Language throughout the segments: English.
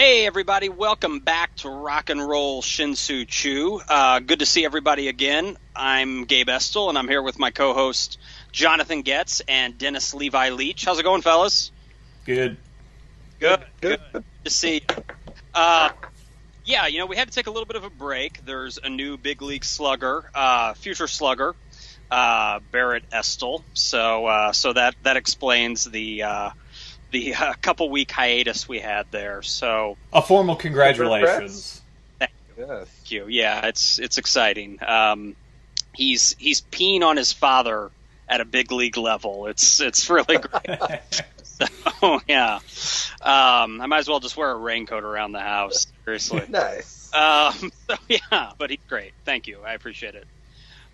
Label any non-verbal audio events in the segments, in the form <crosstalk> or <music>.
Hey, everybody, welcome back to Rock and Roll Shinsu Chu. Uh, good to see everybody again. I'm Gabe Estel, and I'm here with my co host, Jonathan Getz and Dennis Levi Leach. How's it going, fellas? Good. Good. Good, good to see you. Uh, yeah, you know, we had to take a little bit of a break. There's a new big league slugger, uh, future slugger, uh, Barrett Estel. So, uh, so that that explains the uh, the uh, couple week hiatus we had there. So, a formal congratulations. Thank you. Yes. Thank you. Yeah, it's it's exciting. Um, he's he's peeing on his father at a big league level. It's it's really great. <laughs> so yeah, um, I might as well just wear a raincoat around the house. Seriously. <laughs> nice. Um, <laughs> so yeah, but he's great. Thank you. I appreciate it.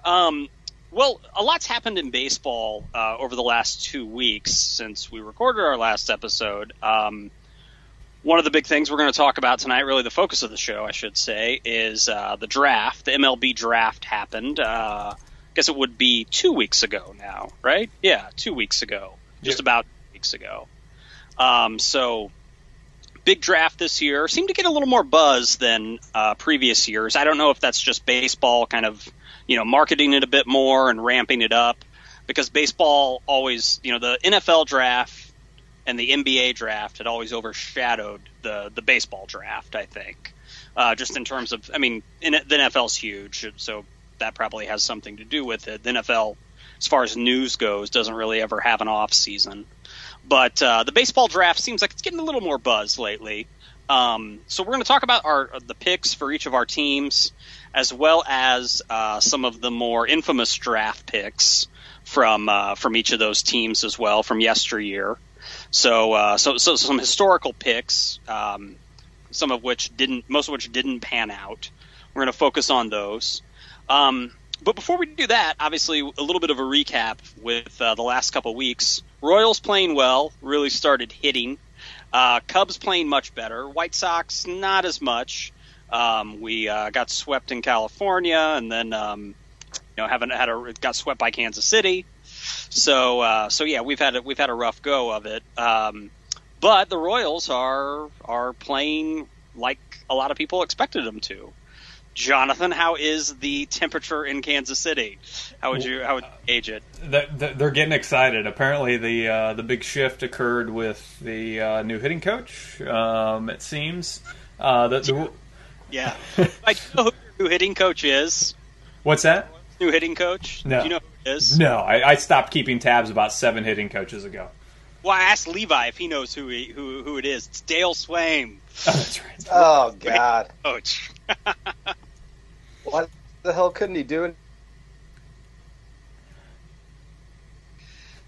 Um, well, a lot's happened in baseball uh, over the last two weeks since we recorded our last episode. Um, one of the big things we're going to talk about tonight, really the focus of the show, I should say, is uh, the draft. The MLB draft happened. Uh, I guess it would be two weeks ago now, right? Yeah, two weeks ago, just yep. about weeks ago. Um, so, big draft this year. Seemed to get a little more buzz than uh, previous years. I don't know if that's just baseball kind of you know, marketing it a bit more and ramping it up because baseball always, you know, the NFL draft and the NBA draft had always overshadowed the the baseball draft. I think, uh, just in terms of, I mean, in, the NFL's huge, so that probably has something to do with it. The NFL, as far as news goes, doesn't really ever have an off season, but uh, the baseball draft seems like it's getting a little more buzz lately. Um, so we're going to talk about our the picks for each of our teams as well as uh, some of the more infamous draft picks from uh, from each of those teams as well from yesteryear. So, uh, so, so some historical picks, um, some of which didn't, most of which didn't pan out. We're going to focus on those. Um, but before we do that, obviously a little bit of a recap with uh, the last couple weeks. Royals playing well, really started hitting. Uh, Cubs playing much better. White Sox not as much. Um, we uh, got swept in California, and then um, you know haven't had a got swept by Kansas City. So uh, so yeah, we've had a, we've had a rough go of it. Um, but the Royals are are playing like a lot of people expected them to. Jonathan, how is the temperature in Kansas City? How would you how would you gauge it? They're getting excited. Apparently, the uh, the big shift occurred with the uh, new hitting coach. Um, it seems uh, the yeah. <laughs> I know who your new hitting coach is. What's that? New hitting coach? No. Do you know who it is? No, I, I, stopped keeping tabs about seven hitting coaches ago. Well, I asked Levi if he knows who he, who who it is. It's Dale Sveum. <laughs> Oh, that's right. Oh God. Coach. <laughs> what the hell couldn't he do?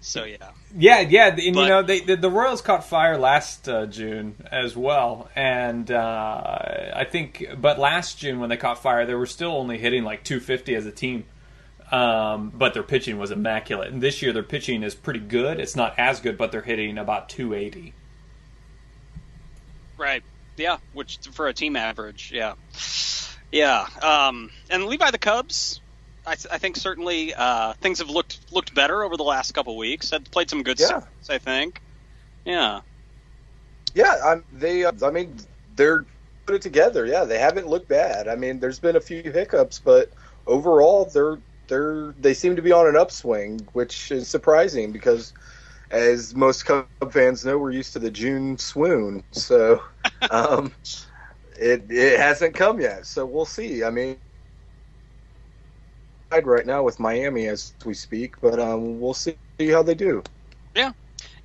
So yeah. Yeah, yeah, and but, you know they, the, the, Royals caught fire last uh, June as well, and uh, I think, but last June when they caught fire, they were still only hitting like 250 as a team, um, but their pitching was immaculate. And this year their pitching is pretty good. It's not as good, but they're hitting about 280. Right. Yeah. Which for a team average. Yeah. Yeah. Um, and Levi the Cubs I, I think certainly uh, things have looked looked better over the last couple weeks. Had played some good yeah. I think. Yeah. Yeah, I'm, they. Uh, I mean, they're put it together. Yeah, they haven't looked bad. I mean, there's been a few hiccups, but overall, they're they're they seem to be on an upswing, which is surprising because, as most Cub fans know, we're used to the June swoon. So, <laughs> um, it it hasn't come yet. So we'll see. I mean, right now with Miami as we speak, but um, we'll see how they do. Yeah,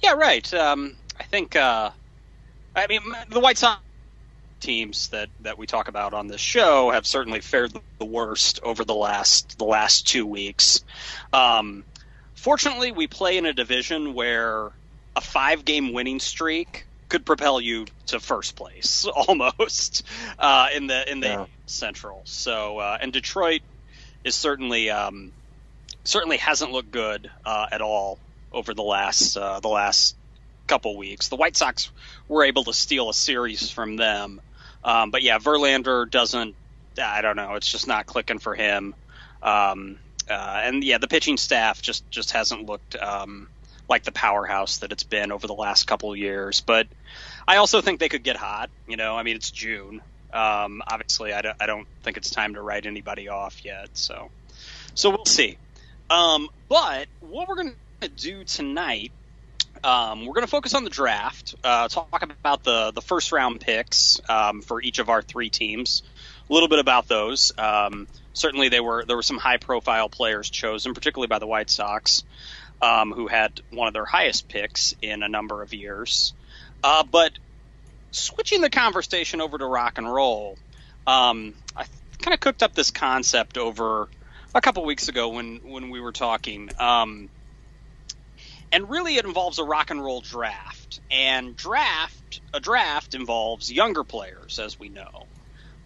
yeah, right. Um, I think uh, I mean the White Sox teams that, that we talk about on this show have certainly fared the worst over the last the last two weeks. Um, fortunately, we play in a division where a five game winning streak could propel you to first place <laughs> almost uh, in the in the yeah. Central. So uh, and Detroit is certainly um, certainly hasn't looked good uh, at all over the last uh, the last couple weeks. The White Sox were able to steal a series from them, um, but yeah, Verlander doesn't. I don't know. It's just not clicking for him. Um, uh, and yeah, the pitching staff just just hasn't looked um, like the powerhouse that it's been over the last couple years. But I also think they could get hot. You know, I mean, it's June. Um, obviously, I don't, I don't think it's time to write anybody off yet. So, so we'll see. Um, but what we're going to do tonight, um, we're going to focus on the draft. Uh, talk about the the first round picks um, for each of our three teams. A little bit about those. Um, certainly, they were there were some high profile players chosen, particularly by the White Sox, um, who had one of their highest picks in a number of years. Uh, but switching the conversation over to rock and roll, um, I kind of cooked up this concept over a couple weeks ago when when we were talking. Um, and really, it involves a rock and roll draft. And draft a draft involves younger players, as we know.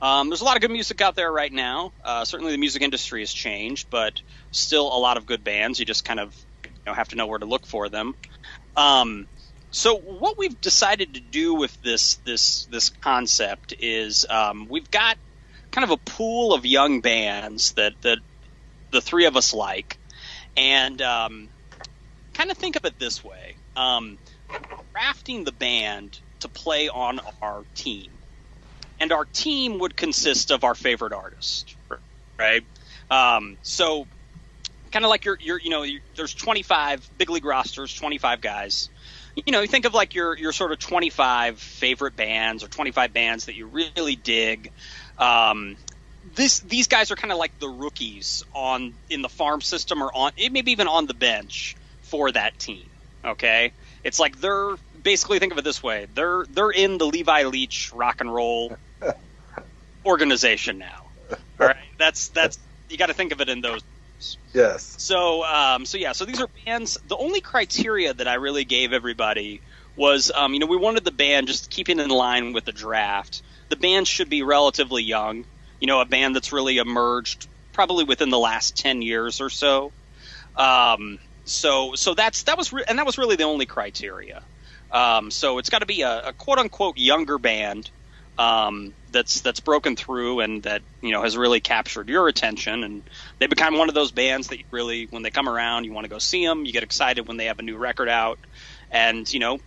Um, there's a lot of good music out there right now. Uh, certainly, the music industry has changed, but still a lot of good bands. You just kind of you know, have to know where to look for them. Um, so, what we've decided to do with this this this concept is um, we've got kind of a pool of young bands that that the three of us like, and um, kind of think of it this way: um, drafting the band to play on our team and our team would consist of our favorite artist, right? Um, so, kind of like your, your, you know, there's 25 big league rosters, 25 guys. You know, you think of like your your sort of 25 favorite bands or 25 bands that you really dig. Um, this these guys are kind of like the rookies on in the farm system or on maybe even on the bench for that team. Okay, it's like they're basically think of it this way: they're they're in the Levi Leach rock and roll <laughs> organization now. All right, that's that's you got to think of it in those. Yes. So um, so yeah, so these are bands. The only criteria that I really gave everybody was, um, you know, we wanted the band just keeping in line with the draft. The band should be relatively young. You know, a band that's really emerged probably within the last ten years or so. Um, so so that's that was re- and that was really the only criteria. Um, so it's got to be a, a, quote unquote younger band um, that's that's broken through and that you know has really captured your attention. And they become one of those bands that really when they come around you want to go see them you get excited when they have a new record out. And you know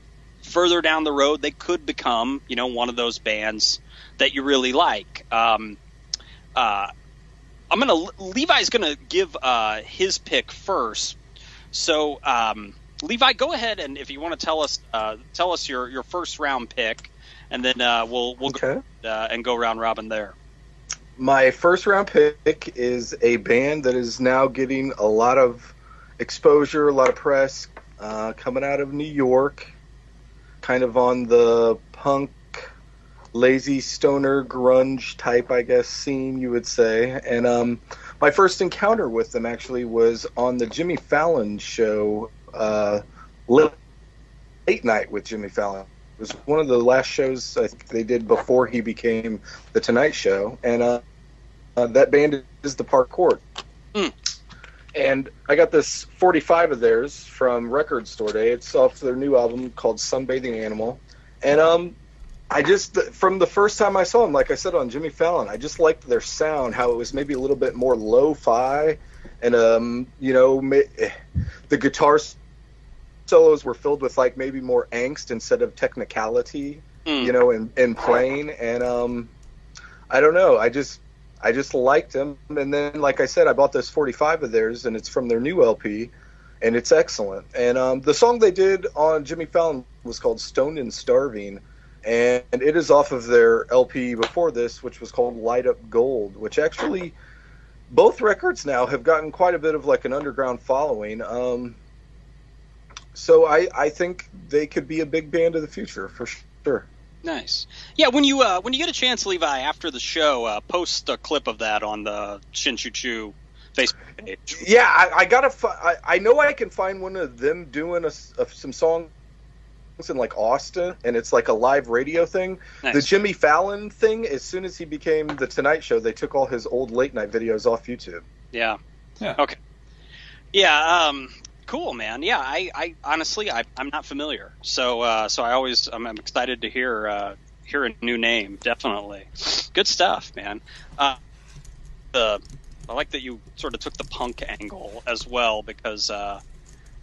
further down the road they could become you know one of those bands that you really like. Um, uh, I'm gonna Levi's gonna give uh, his pick first. So um, Levi go ahead and if you want to tell us uh, tell us your your first round pick and then uh, we'll we'll okay. go uh, and go round robin there. My first round pick is a band that is now getting a lot of exposure, a lot of press, uh, coming out of New York, kind of on the punk, lazy stoner grunge type, I guess, scene you would say. And um, my first encounter with them actually was on the Jimmy Fallon show, uh, Late Night with Jimmy Fallon was one of the last shows I think they did before he became the Tonight Show, and uh, uh, that band is the Parquet Court. Mm. And I got this 45 of theirs from Record Store Day. It's off their new album called Sunbathing Animal, and um, I just from the first time I saw them, like I said on Jimmy Fallon, I just liked their sound, how it was maybe a little bit more lo-fi, and um, you know, the guitars solos were filled with like maybe more angst instead of technicality, mm. you know, in, in playing. And um, I don't know. I just I just liked them. And then, like I said, I bought this 45 of theirs, and it's from their new LP, and it's excellent. And um, the song they did on Jimmy Fallon was called "Stoned and Starving." And it is off of their LP before this, which was called Light Up Gold, which actually both records now have gotten quite a bit of like an underground following. Um, so I, I think they could be a big band of the future for sure. Nice. Yeah, when you uh, when you get a chance, Levi, after the show, uh, post a clip of that on the Shin Choo Choo Facebook page. Yeah, I, I gotta. Fi- I, I know I can find one of them doing a, a, some songs in like Austin, and it's like a live radio thing. Nice. The Jimmy Fallon thing. As soon as he became the Tonight Show, they took all his old late night videos off YouTube. Yeah. Yeah. Okay. Yeah. Um, cool, man. Yeah, I, I honestly, I, am not familiar, so uh, so I always I'm, I'm excited to hear uh, hear a new name. Definitely, good stuff, man. Uh, the I like that you sort of took the punk angle as well because uh,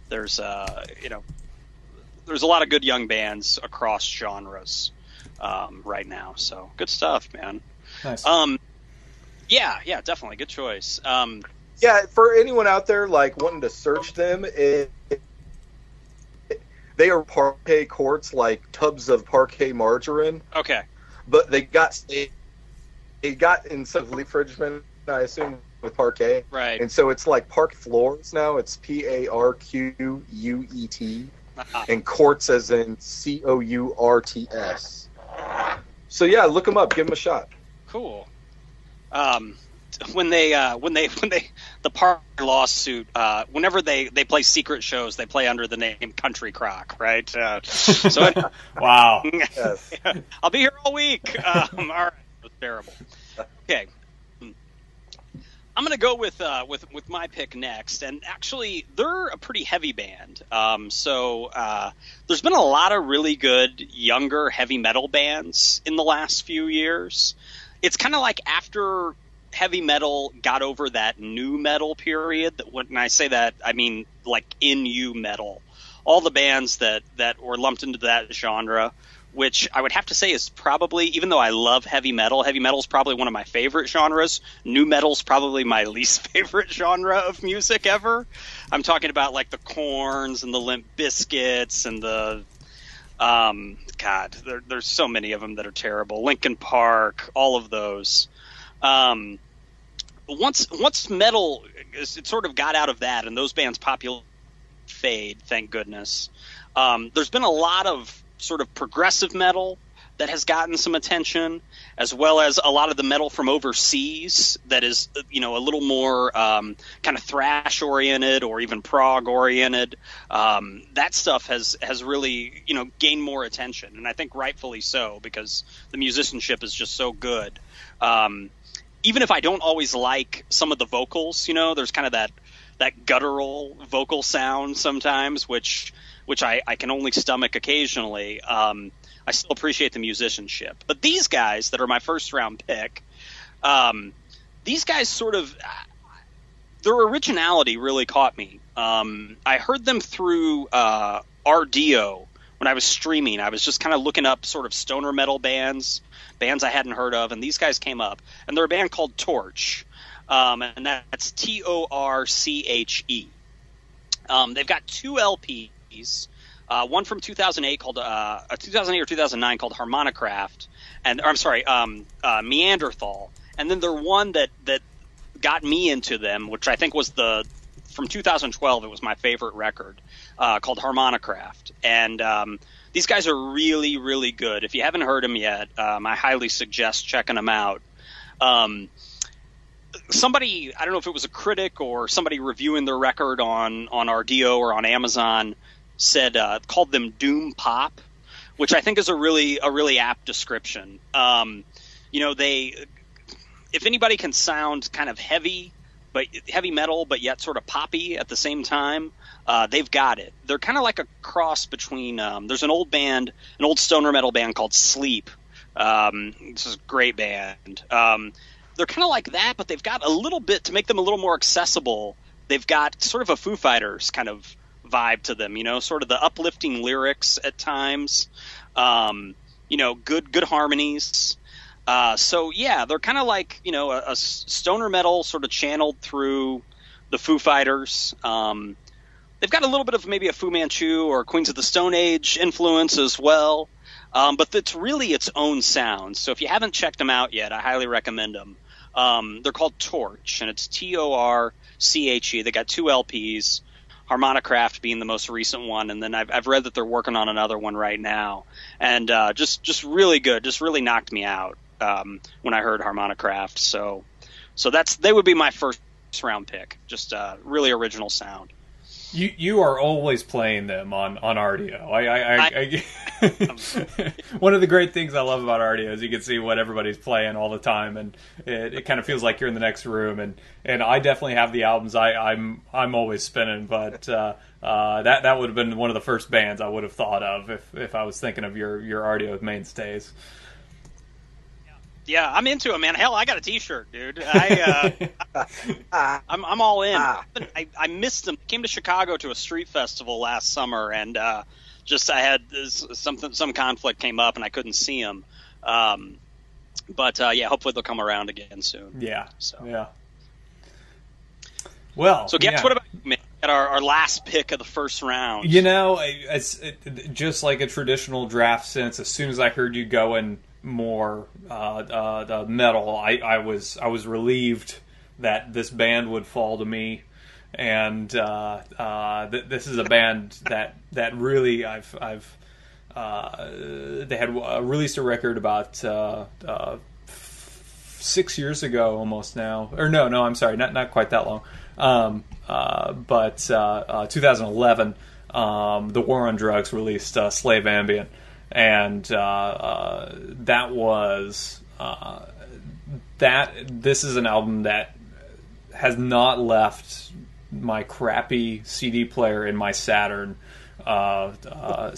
there's uh, you know there's a lot of good young bands across genres um, right now. So good stuff, man. Nice. Um, yeah, yeah, definitely good choice. Um, yeah, for anyone out there like wanting to search them, it, they are Parkay courts like tubs of Parkay margarine. Okay. But they got they, they got in some leaf regimen, I assume, with Parkay. Right. And so it's like parquet floors now. It's P A R Q U E T, uh-huh. and courts as in C O U R T S. So yeah, look them up. Give them a shot. Cool. Um, when they uh, when they when they the Park lawsuit uh, whenever they they play secret shows they play under the name Country Crock right? Uh, <laughs> so wow. Yes. <laughs> I'll be here all week. Um, all right. That's terrible. Okay. I'm gonna go with uh, with with my pick next, and actually they're a pretty heavy band. Um, so uh, there's been a lot of really good younger heavy metal bands in the last few years. It's kind of like after heavy metal got over that nu metal period. That when I say that, I mean like nu metal. All the bands that that were lumped into that genre which I would have to say is probably, even though I love heavy metal, heavy metal is probably one of my favorite genres. Nu metal is probably my <laughs> least favorite genre of music ever. I'm talking about like the Korns and the Limp Bizkits and the, um, God, there, there's so many of them that are terrible. Linkin Park, all of those. Um, once once metal, it sort of got out of that, and those bands popular fade. Thank goodness. Um, there's been a lot of sort of progressive metal that has gotten some attention, as well as a lot of the metal from overseas that is, you know, a little more um, kind of thrash oriented or even prog oriented. Um, that stuff has has really, you know, gained more attention, and I think rightfully so because the musicianship is just so good. Um, even if I don't always like some of the vocals, you know, there's kind of that that guttural vocal sound sometimes, which which I, I can only stomach occasionally. Um, I still appreciate the musicianship. But these guys that are my first round pick, um, these guys sort of their originality really caught me. Um, I heard them through uh, Rdio when I was streaming. I was just kind of looking up sort of stoner metal bands, bands I hadn't heard of, and these guys came up. And they're a band called Torche, um, and that's T O R C H E. Um, they've got two LPs uh, one from 2008 called uh, 2008 or 2009 called Harmonicraft, and I'm sorry, um, uh, Meanderthal, and then the one that that got me into them, which I think was the from 2012. It was my favorite record uh, called Harmonicraft, and um, these guys are really really good. If you haven't heard them yet, um, I highly suggest checking them out. Um, somebody I don't know if it was a critic or somebody reviewing their record on on Rdio or on Amazon said uh, called them doom pop, which I think is a really a really apt description. Um, you know, they if anybody can sound kind of heavy, but heavy metal, but yet sort of poppy at the same time, uh, they've got it. They're kind of like a cross between. Um, there's an old band, an old stoner metal band called Sleep. Um, this is a great band. Um, they're kind of like that, but they've got a little bit to make them a little more accessible. They've got sort of a Foo Fighters kind of vibe to them. You know, sort of the uplifting lyrics at times. Um, you know, good good harmonies. Uh, so yeah, they're kind of like you know a, a, stoner metal sort of channeled through the Foo Fighters. Um, they've got a little bit of maybe a Fu Manchu or Queens of the Stone Age influence as well, um, but it's really its own sound. So if you haven't checked them out yet, I highly recommend them. Um, they're called Torche, and it's T O R C H E. They got two LPs. Harmonicraft being the most recent one, and then I've, I've read that they're working on another one right now, and uh, just just really good, just really knocked me out um, when I heard Harmonicraft. So so that's they would be my first round pick, just uh, really original sound. You you are always playing them on on Rdio. I, I, I, I <laughs> one of the great things I love about Rdio is you can see what everybody's playing all the time, and it, it kind of feels like you're in the next room. And, and I definitely have the albums I, I'm I'm always spinning, but uh, uh, that that would have been one of the first bands I would have thought of if if I was thinking of your your Rdio mainstays. Yeah, I'm into it, man. Hell, I got a T-shirt, dude. <laughs> I, uh, <laughs> I'm, I'm all in. I, I missed them. Came to Chicago to a street festival last summer and uh, Just I had something, some conflict came up, and I couldn't see them. Um, but uh, yeah, hopefully they'll come around again soon. Yeah. So yeah. Well, so guess yeah. what about you, at our, our last pick of the first round? You know, it's it, just like a traditional draft Since As soon as I heard you going more uh, uh, metal, I, I was I was relieved that this band would fall to me. And uh, uh th- this is a band that that really I've I've uh, they had uh, released a record about six years ago, almost now. Or no, no, I'm sorry, not not quite that long. Um, but 2011, um, the War on Drugs released Slave Ambient, and that was that. This is an album that has not left my crappy CD player in my Saturn uh, uh,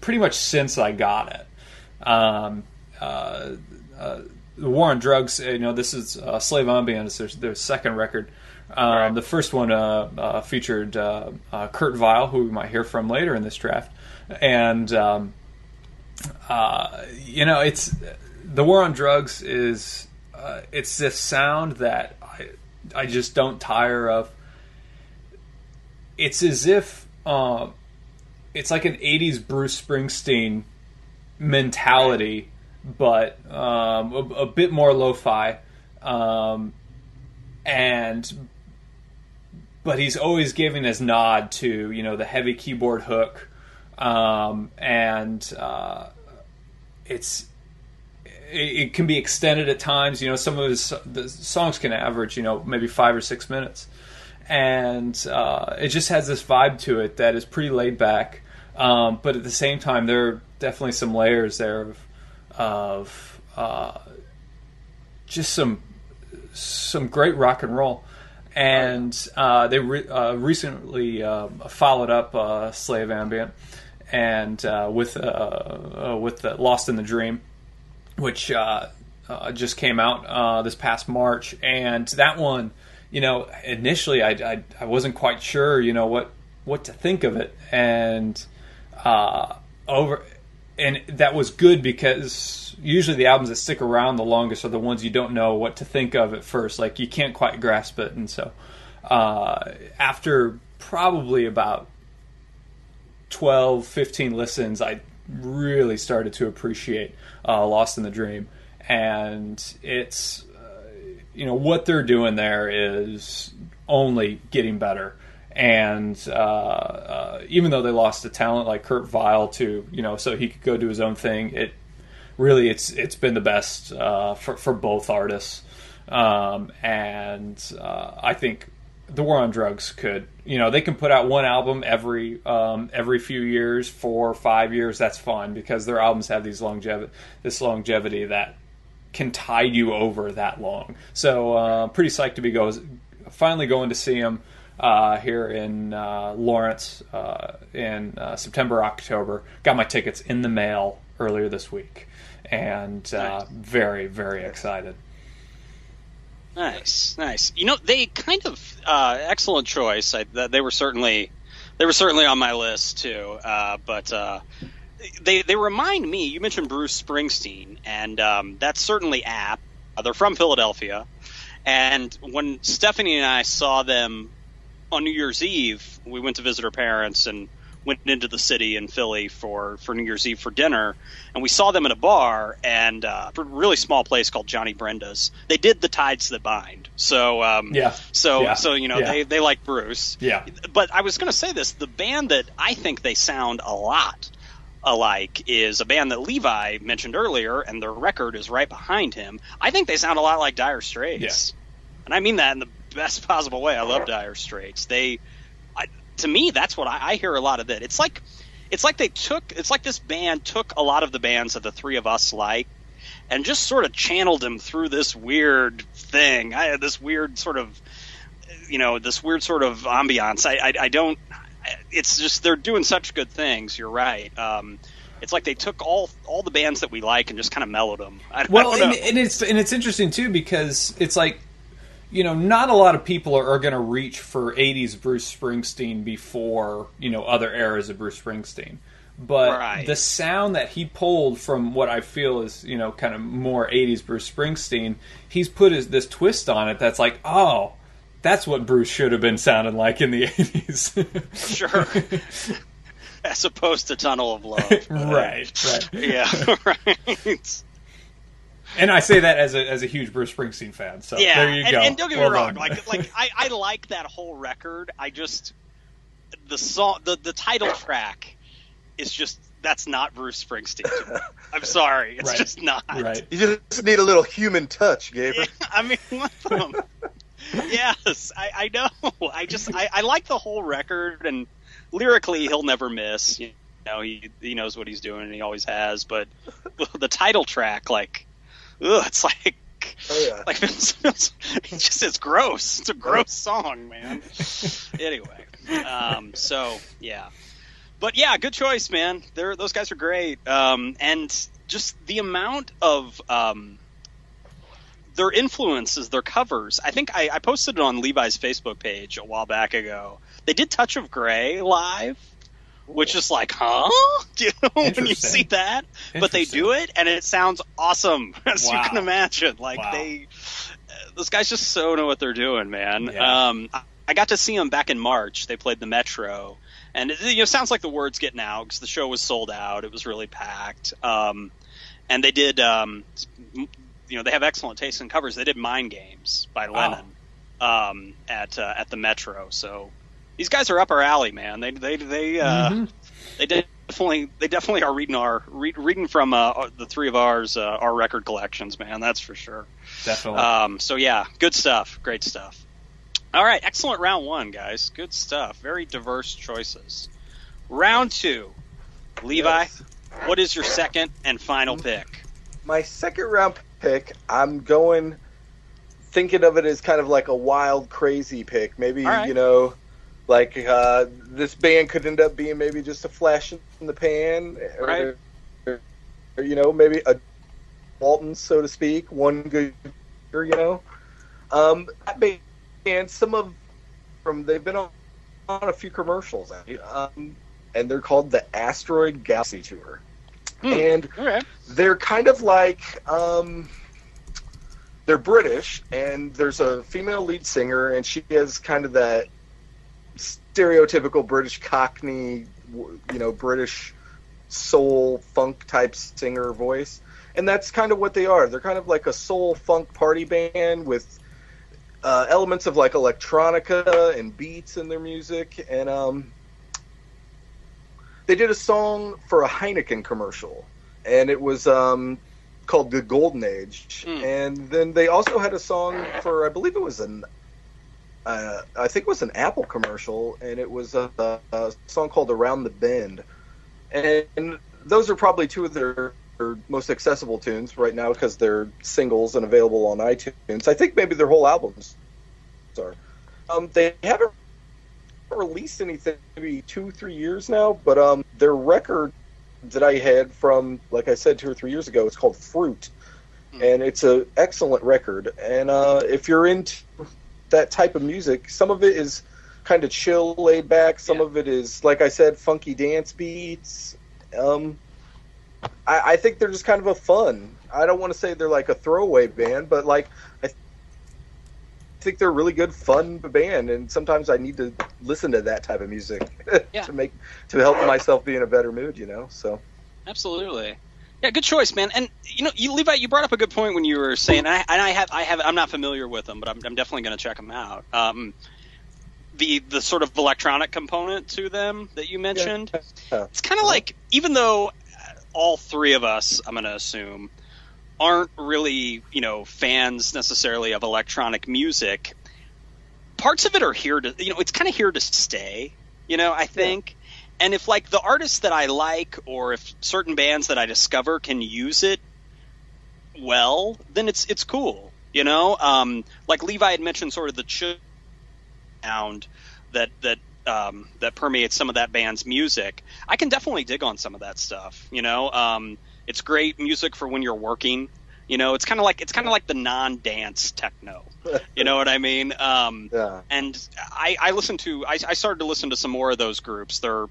pretty much since I got it. Um, uh, uh, the War on Drugs, you know, this is uh, Slave Ambient, it's their, their second record. Um, right. The first one featured Kurt Vile, who we might hear from later in this draft. And, um, you know, it's the War on Drugs is it's this sound that I, I just don't tire of. It's as if uh, it's like an '80s Bruce Springsteen mentality, but um, a, a, bit more lo-fi, um, and but he's always giving his nod to you know the heavy keyboard hook, um, and uh, it's it, can be extended at times. You know, some of his the songs can average you know maybe five or six minutes, and uh, it just has this vibe to it that is pretty laid back. Um, but at the same time, there are definitely some layers there of, of uh, just some some great rock and roll. And uh, they re- uh, recently uh, followed up uh, Slave Ambient and uh, with with Lost in the Dream, which just came out this past March. And that one, you know, initially I, I, I wasn't quite sure, you know, what what to think of it, and uh, over, and that was good because usually the albums that stick around the longest are the ones you don't know what to think of at first. Like you can't quite grasp it, and so uh, after probably about 12, 15 listens, I really started to appreciate uh, Lost in the Dream, and it's uh, you know what they're doing there is only getting better. And uh, uh, even though they lost a talent like Kurt Vile to you know so he could go do his own thing, it really it's it's been the best uh, for for both artists, um, and uh, I think the War on Drugs could you know they can put out one album every um, every few years, four or five years. That's fine because their albums have these longevity this longevity that can tide you over that long. So uh, pretty psyched to be go finally going to see them uh, here in uh, Lawrence uh, in uh, September, October. Got my tickets in the mail earlier this week, and uh, nice. very, very excited. Nice, nice. You know, they kind of uh, excellent choice. I, they were certainly they were certainly on my list too. Uh, but uh, they they remind me. You mentioned Bruce Springsteen, and um, that's certainly apt. they're from Philadelphia, and when Stephanie and I saw them on New Year's Eve, we went to visit her parents and went into the city in Philly for, for New Year's Eve for dinner, and we saw them at a bar and uh, a really small place called Johnny Brenda's. They did the Ties That Bind, so um, yeah, so yeah. so you know yeah. they they like Bruce, yeah. But I was going to say this: the band that I think they sound a lot alike is a band that Levi mentioned earlier, and their record is right behind him. I think they sound a lot like Dire Straits, yeah. and I mean that in the best possible way. I love Dire Straits. They, to me, that's what I, I hear a lot of that. It's like, it's like they took, it's like this band took a lot of the bands that the three of us like, and just sort of channeled them through this weird thing. I had this weird sort of, you know, this weird sort of ambiance. I, I, I don't. It's just they're doing such good things. You're right. Um, it's like they took all all the bands that we like and just kind of mellowed them. I, well, I and, and, it's and it's interesting too because it's like you know, not a lot of people are, are going to reach for 80s Bruce Springsteen before, you know, other eras of Bruce Springsteen. but right. the sound that he pulled from what I feel is you know kind of more '80s Bruce Springsteen, he's put his this twist on it that's like, oh, that's what Bruce should have been sounding like in the <laughs> '80s. sure. <laughs> As opposed to Tunnel of Love. <laughs> right. Right. Yeah. Right. And I say that as a as a huge Bruce Springsteen fan. So yeah, there you and, go. And don't get well me wrong, done. like <laughs> like I, I like that whole record. I just the song the, the title track is just that's not Bruce Springsteen. <laughs> I'm sorry, it's right. just not. Right. You just need a little human touch, Gabriel. Yeah, I mean, <laughs> one of them. yes, I, I know. I just I, I like the whole record, and lyrically, he'll never miss. You know, he he knows what he's doing, and he always has. But the title track, like, ugh, it's like. Oh, yeah. Like it's, <laughs> it's, just it's gross. It's a gross song, man. anyway, um, so yeah, but yeah, good choice, man. They're, those guys are great, um, and just the amount of um, their influences, their covers. I think I, I, posted it on Levi's Facebook page a while back ago. They did Touch of Grey live, which is like, huh? <laughs> You know, when you see that, but they do it, and it sounds awesome, <laughs> as wow. you can imagine. Like wow. they, those guys just so know what they're doing, man. Yeah. Um, I, I got to see them back in March. They played the Metro, and it you know, sounds like the word's getting out because the show was sold out. It was really packed, um, and they did. Um, you know, they have excellent taste in covers. They did "Mind Games" by Lennon um, at uh, at the Metro. So these guys are up our alley, man. They they they uh, mm-hmm. they definitely they definitely are reading our read, reading from uh, the three of ours uh, our record collections, man. That's for sure. Definitely. Um, so yeah, good stuff. Great stuff. All right, excellent round one, guys. Good stuff. Very diverse choices. Round two, Levi. Yes. What is your second and final pick? My second round pick, I'm going thinking of it as kind of like a wild, crazy pick. Maybe right. you know, like uh, this band could end up being maybe just a flash in the pan, right? Or, or, you know, maybe a Walton, so to speak, one good, you know. Um, that band and some of from they've been on, on a few commercials, um, and they're called the Asteroid Galaxy Tour, hmm. and okay. they're kind of like um, they're British, and there's a female lead singer, and she has kind of that stereotypical British Cockney, you know, British soul funk type singer voice. And that's kind of what they are. They're kind of like a soul funk party band with uh, elements of like electronica and beats in their music, and um, they did a song for a Heineken commercial, and it was um, called "The Golden Age." Mm. And then they also had a song for, I believe it was an, uh, I think it was an Apple commercial, and it was a, a song called "Around the Bend," and, those are probably two of their most accessible tunes right now because they're singles and available on iTunes. I think maybe their whole albums are. Um, they haven't released anything maybe two, three years now, but um, their record that I had from, like I said, two or three years ago, it's called Fruit, hmm. and it's an excellent record. And uh, if you're into that type of music, some of it is kind of chill, laid back. Some yeah. of it is, like I said, funky dance beats. Um, I, I think they're just kind of a fun. I don't want to say they're like a throwaway band, but like I think they're a really good, fun band. And sometimes I need to listen to that type of music yeah. <laughs> to make to help myself be in a better mood. You know, so absolutely. Yeah, good choice, man. And you know, you, Levi, you brought up a good point when you were saying, and I, and I have, I have, I'm not familiar with them, but I'm, I'm definitely going to check them out. Um, the the sort of electronic component to them that you mentioned, yeah. it's kind of like, even though all three of us, I'm going to assume, aren't really, you know, fans necessarily of electronic music. Parts of it are here to, you know, it's kind of here to stay, you know, I think. Yeah. And if like the artists that I like or if certain bands that I discover can use it well, then it's it's cool, you know? Um, like Levi had mentioned sort of the chill sound that that um, that permeates some of that band's music. I can definitely dig on some of that stuff. You know, um, it's great music for when you're working. You know, it's kind of like it's kind of like the non-dance techno. You know what I mean? Um, <laughs> yeah. And I, I listened to I, I started to listen to some more of those groups. They're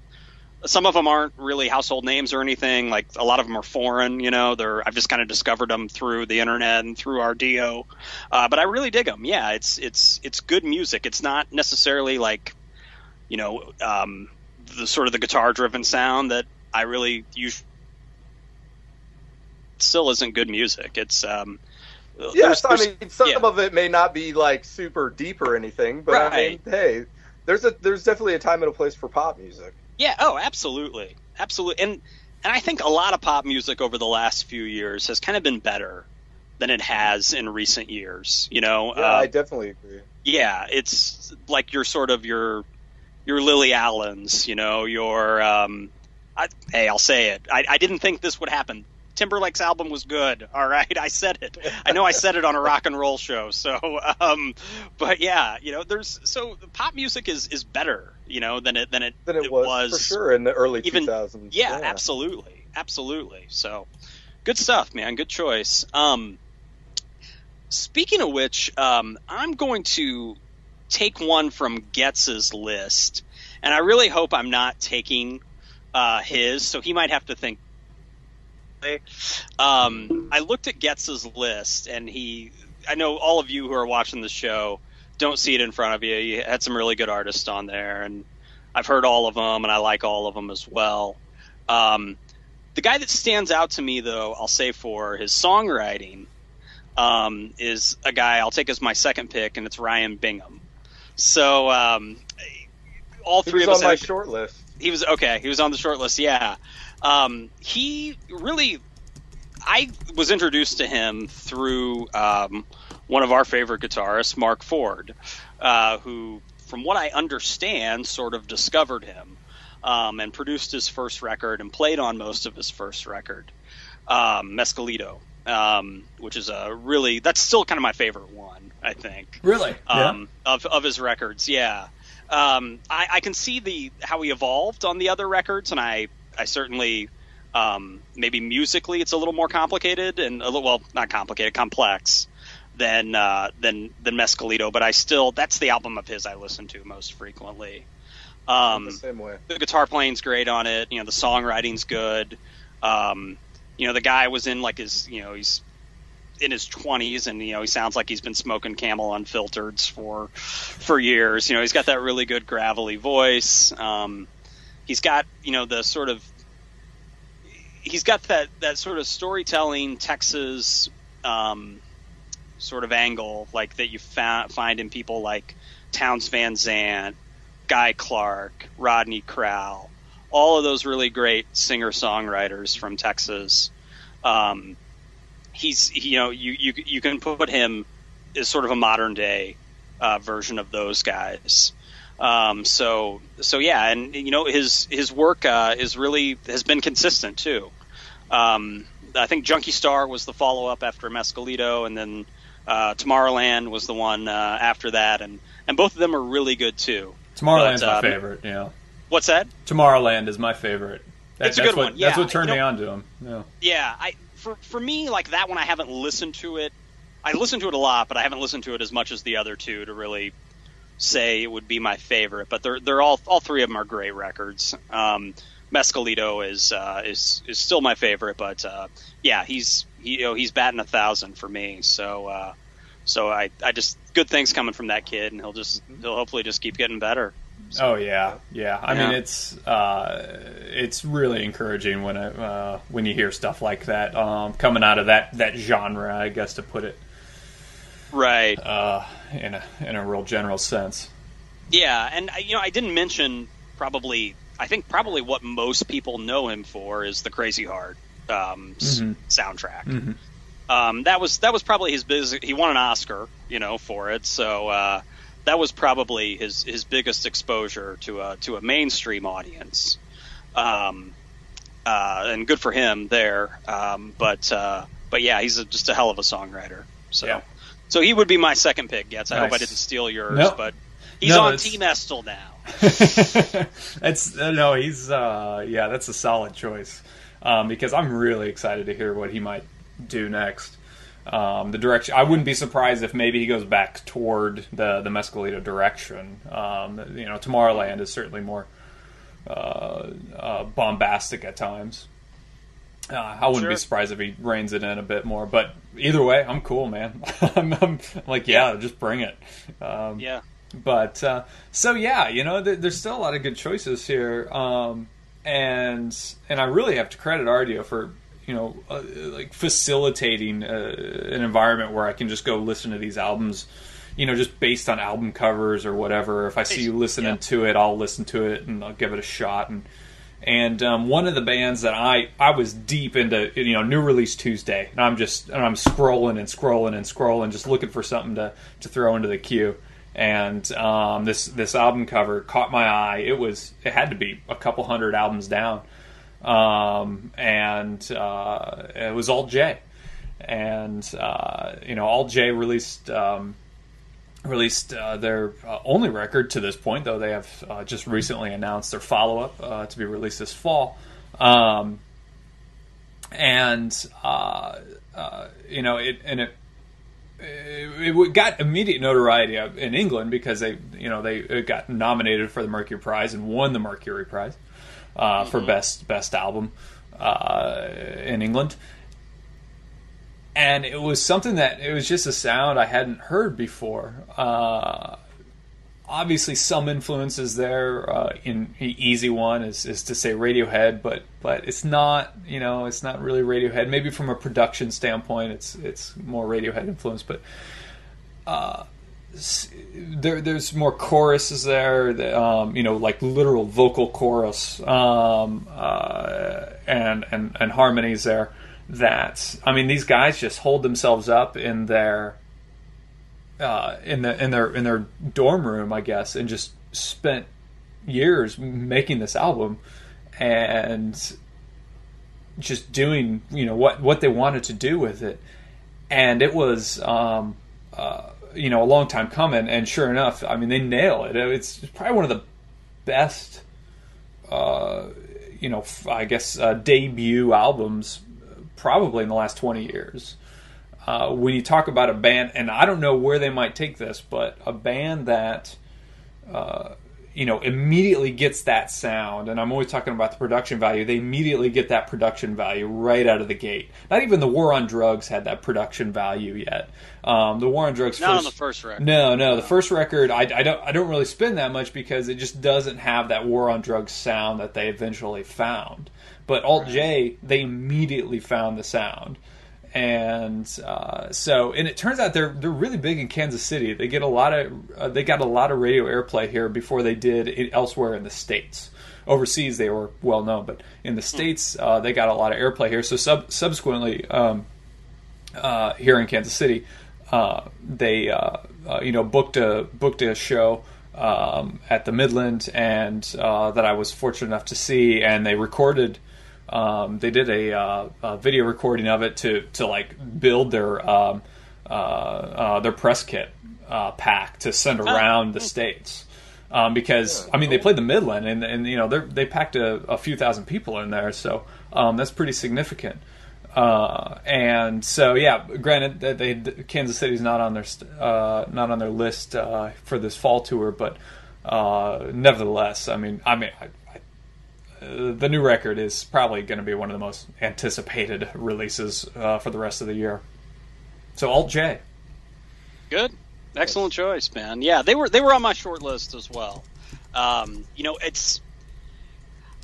some of them aren't really household names or anything. Like a lot of them are foreign. You know, they're I've just kind of discovered them through the internet and through Rdio. Uh, but I really dig them. Yeah, it's it's it's good music. It's not necessarily like, you know, um, the sort of the guitar driven sound that I really use. Still isn't good music. It's um, yes. There's, I mean, some yeah. of it may not be like super deep or anything, but right. I mean, hey, there's a there's definitely a time and a place for pop music. Yeah. Oh, absolutely, absolutely. And and I think a lot of pop music over the last few years has kind of been better than it has in recent years. You know. Yeah, uh, I definitely agree. Yeah, it's like your sort of your your Lily Allens. You know, your um, I, hey, I'll say it. I, I didn't think this would happen. Timberlake's album was good. <laughs> All right, I said it. I know I said it on a rock and roll show. So, um, but yeah, you know, there's so pop music is is better, you know, than it than it than it, it was, was, for sure in the early even, 2000s. Yeah, yeah, absolutely, absolutely. So, good stuff, man. Good choice. Um, speaking of which, um, I'm going to take one from Getz's list, and I really hope I'm not taking uh, his, so he might have to think um, I looked at Getz's list, and he. I know all of you who are watching the show don't see it in front of you. You had some really good artists on there, and I've heard all of them, and I like all of them as well. Um, the guy that stands out to me, though, I'll say for his songwriting, um, is a guy I'll take as my second pick, and it's Ryan Bingham. So um, all three of us on my short list. He was okay. He was on the short list. Yeah. Um, he really, I was introduced to him through um, one of our favorite guitarists, Marc Ford, uh, who, from what I understand, sort of discovered him um, and produced his first record and played on most of his first record, um, Mescalito. Um, which is a really that's still kind of my favorite one, I think. Really, um, yeah. of of his records, yeah. Um, I, I, can see the how he evolved on the other records, and I I certainly um, maybe musically it's a little more complicated and a little well not complicated complex than uh, than than Mescalito, but I still that's the album of his I listen to most frequently. Um, the same way. The guitar playing's great on it. You know, the songwriting's good. Um, you know, the guy was in like his you know he's in his 20s and you know he sounds like he's been smoking camel unfiltered for for years you know he's got that really good gravelly voice um, he's got you know the sort of he's got that that sort of storytelling Texas um, sort of angle like that you fa- find in people like Townes Van Zandt, Guy Clark, Rodney Crowell, all of those really great singer songwriters from Texas. Um, he's he, you know you, you you can put him as sort of a modern day uh, version of those guys. Um, so so yeah, and you know his his work uh, is really has been consistent too. Um, I think Junkie Star was the follow up after Mescalito, and then uh, Tomorrowland was the one uh, after that, and and both of them are really good too. Tomorrowland's but, my um, favorite. Yeah. What's that? Tomorrowland is my favorite. That, it's a good what, one. Yeah, that's what turned me on to him. Yeah. Yeah, I for for me like that one I haven't listened to it. I listened to it a lot, but I haven't listened to it as much as the other two to really say it would be my favorite, but they're they're all all three of them are great records. Um, Mescalito is uh, is is still my favorite, but uh, yeah, he's he, you know he's batting a thousand for me. So uh, so I I just good things coming from that kid, and he'll just he'll hopefully just keep getting better. So, oh yeah, yeah. I yeah. mean, it's uh, it's really encouraging when it, uh, when you hear stuff like that um, coming out of that that genre, I guess to put it right uh, in a in a real general sense. Yeah, and uh, you know, I didn't mention probably. I think probably what most people know him for is the Crazy Heart um, mm-hmm. soundtrack. Mm-hmm. Um, that was that was probably his biz. He won an Oscar, you know, for it. So uh, that was probably his his biggest exposure to a to a mainstream audience. Um, uh, and good for him there. Um, but uh, but yeah, he's a, just a hell of a songwriter. So. Yeah. So he would be my second pick, Getz. I nice. hope I didn't steal yours, nope. but he's no, on Team Estel now. <laughs> It's uh, no, he's uh, yeah, that's a solid choice um, because I'm really excited to hear what he might do next. Um, the direction I wouldn't be surprised if maybe he goes back toward the the Mescalito direction. Um, you know, Tomorrowland is certainly more uh, uh, bombastic at times. Uh, I wouldn't sure. be surprised if he reins it in a bit more. But either way, I'm cool, man. <laughs> I'm, I'm, like, yeah, just bring it. Um, yeah. But uh, so yeah, you know, th- there's still a lot of good choices here, um, and and I really have to credit Rdio for you know uh, like facilitating uh, an environment where I can just go listen to these albums you know, just based on album covers or whatever. If I see you listening yeah. to it, I'll listen to it and I'll give it a shot. And and um, one of the bands that I I was deep into, you know, new release Tuesday, and I'm just and I'm scrolling and scrolling and scrolling, just looking for something to to throw into the queue. And um, this this album cover caught my eye. It was it had to be a couple hundred albums down, um, and uh, it was Alt J, and uh, you know Alt J released um, released uh, their uh, only record to this point, though they have uh, just recently announced their follow up uh, to be released this fall. Um, and uh, uh, you know it and it, it, it got immediate notoriety in England because they you know they got nominated for the Mercury Prize and won the Mercury Prize mm-hmm. for best best album in England and it was something that it was just a sound I hadn't heard before. Uh, obviously, some influences there. Uh, in easy one is, is to say Radiohead, but but it's not you know it's not really Radiohead. Maybe from a production standpoint, it's it's more Radiohead influence, but. Uh, there, there's more choruses there, that, um, you know, like literal vocal chorus um, uh, and, and and harmonies there that I mean these guys just hold themselves up in their uh, in the in their in their dorm room, I guess, and just spent years making this album and just doing you know what what they wanted to do with it, and it was um, uh, you know a long time coming, and sure enough, I mean they nail it. It's probably one of the best. Uh, you know, I guess uh, debut albums probably in the last 20 years. Uh, when you talk about a band, and I don't know where they might take this, but a band that uh, you know immediately gets that sound, and I'm always talking about the production value. They immediately get that production value right out of the gate. Not even the War on Drugs had that production value yet. Um, the War on Drugs, not first, on the first record. No, no, the first record, I, I don't, I don't really spend that much because it just doesn't have that War on Drugs sound that they eventually found. But Alt J, they immediately found the sound, and uh, so and it turns out they're they're really big in Kansas City. They get a lot of uh, they got a lot of radio airplay here before they did elsewhere in the states. Overseas, they were well known, but in the hmm. states, uh, they got a lot of airplay here. So sub- subsequently, um, uh, here in Kansas City, uh, they uh, you know booked a booked a show um, at the Midland, and that I was fortunate enough to see, and they recorded um, they did a, uh, a, video recording of it to to like build their um, uh, uh, their press kit uh, pack to send oh. around the states. Um, because I mean they played the Midland and, and you know they packed a, a, few thousand people in there, so um, that's pretty significant. Uh, and so yeah, granted that they Kansas City's not on their uh, not on their list for this fall tour, but nevertheless, I mean I mean I, the new record is probably going to be one of the most anticipated releases uh, for the rest of the year. So Alt J. Good, excellent choice, man. Yeah, they were they were on my short list as well. Um, you know, it's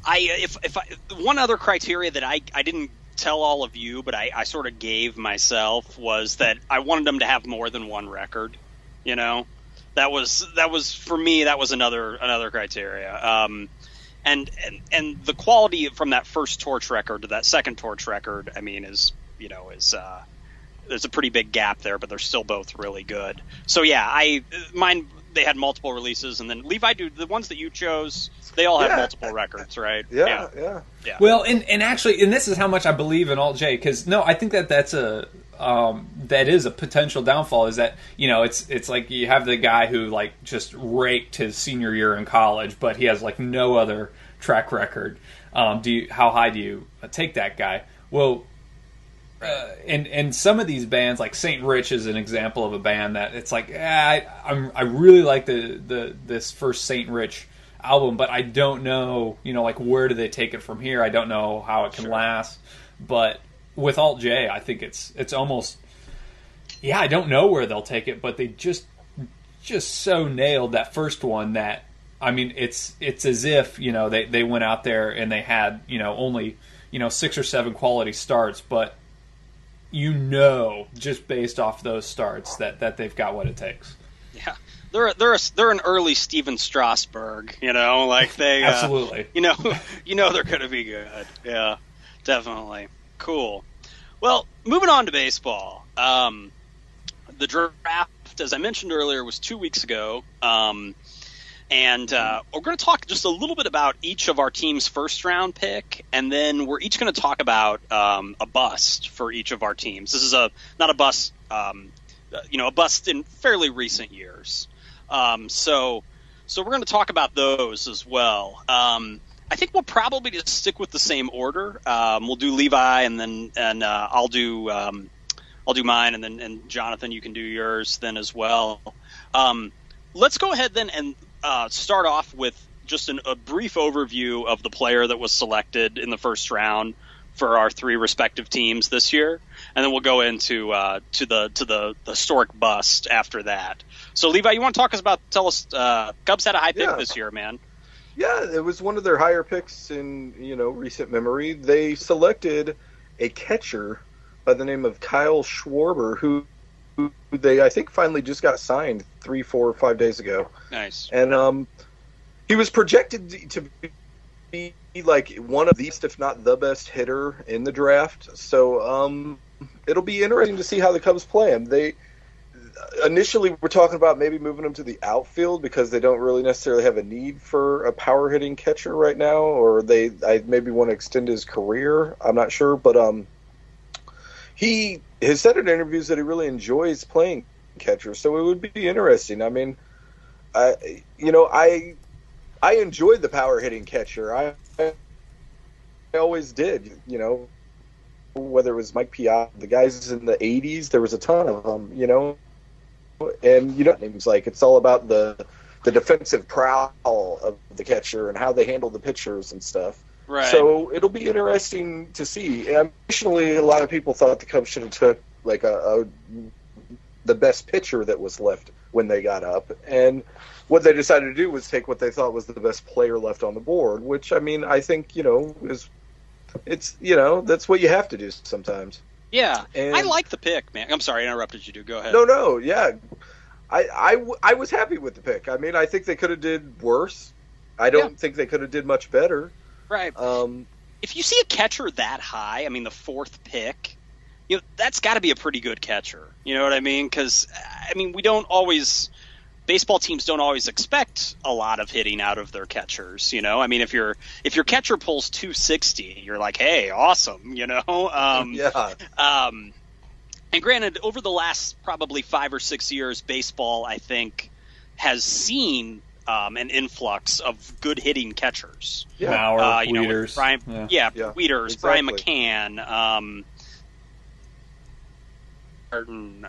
I if if I, one other criteria that I I didn't tell all of you, but I, I sort of gave myself was that I wanted them to have more than one record. You know, that was that was for me that was another another criteria. Um, and and and the quality from that first Torche record to that second Torche record i mean is you know is uh there's a pretty big gap there but they're still both really good. So yeah i mine they had multiple releases and then levi do the ones that you chose they all have yeah. multiple records right? Yeah, yeah. yeah. Yeah. Well and and actually and this is how much i believe in alt j because no i think that that's a um, that is a potential downfall is that you know it's it's like you have the guy who like just raked his senior year in college, but he has like no other track record. Um, do you how high do you take that guy? Well, uh, and and some of these bands like Saint Rich is an example of a band that it's like eh, I I'm, i really like the the this first Saint Rich album, but I don't know, you know, like where do they take it from here? I don't know how it can sure. last. But with Alt J, I think it's it's almost yeah, I don't know where they'll take it, but they just just so nailed that first one that I mean, it's it's as if you know they they went out there and they had you know only you know six or seven quality starts, but you know just based off those starts that that they've got what it takes. Yeah, they're they're a, they're an early Stephen Strasburg, you know, like they uh, absolutely, uh, you know, <laughs> you know they're going to be good. Yeah, definitely, cool. Well, moving on to baseball. Um, the draft, as I mentioned earlier, was two weeks ago. Um, and uh, we're going to talk just a little bit about each of our team's first round pick, and then we're each going to talk about um, a bust for each of our teams. This is a not a bust, um, you know, a bust in fairly recent years. Um, so, so we're going to talk about those as well. Um, I think we'll probably just stick with the same order. Um, we'll do Levi, and then and uh, I'll do um, I'll do mine, and then and Jonathan, you can do yours then as well. let's go ahead then and uh, start off with just an, a brief overview of the player that was selected in the first round for our three respective teams this year, and then we'll go into uh, to the to the, the historic bust after that. So, Levi, you want to talk us about? Tell us, uh, Cubs had a high pick yeah. this year, man. Yeah, it was one of their higher picks in you know recent memory. They selected a catcher by the name of Kyle Schwarber, who they I think finally just got signed three, four, five days ago. Nice. And um, he was projected to be like one of the best, if not the best hitter in the draft. So um, it'll be interesting to see how the Cubs play him. They initially were talking about maybe moving him to the outfield because they don't really necessarily have a need for a power hitting catcher right now, or they I maybe want to extend his career. I'm not sure, but um, he has said in interviews that he really enjoys playing catcher, so it would be interesting. I mean, I you know I I enjoyed the power hitting catcher. I, I always did. You know, whether it was Mike Piazza, the guys in the '80s, there was a ton of them. You know, and you know, names like it's all about the the defensive prowl of the catcher and how they handle the pitchers and stuff. Right. So it'll be interesting to see. And additionally, a lot of people thought the Cubs should have took like a, a the best pitcher that was left when they got up, and what they decided to do was take what they thought was the best player left on the board. Which I mean, I think you know is it's you know that's what you have to do sometimes. Yeah, and, I like the pick, man. I'm sorry, I interrupted you. Do go ahead. No, no, yeah, I, I, I was happy with the pick. I mean, I think they could have did worse. I don't yeah. think they could have did much better. Right. Um, if you see a catcher that high, I mean, the fourth pick, you know, that's got to be a pretty good catcher. You know what I mean? Because I mean, we don't always baseball teams don't always expect a lot of hitting out of their catchers. You know, I mean, if your if your catcher pulls 260, you're like, hey, awesome. You know, <laughs> um, <laughs> yeah. Um, and granted, over the last probably five or six years, baseball, I think, has seen um, an influx of good hitting catchers. Yeah, Mauer, uh, you know, Brian, yeah, yeah, yeah Wieters, exactly. Brian McCann, um,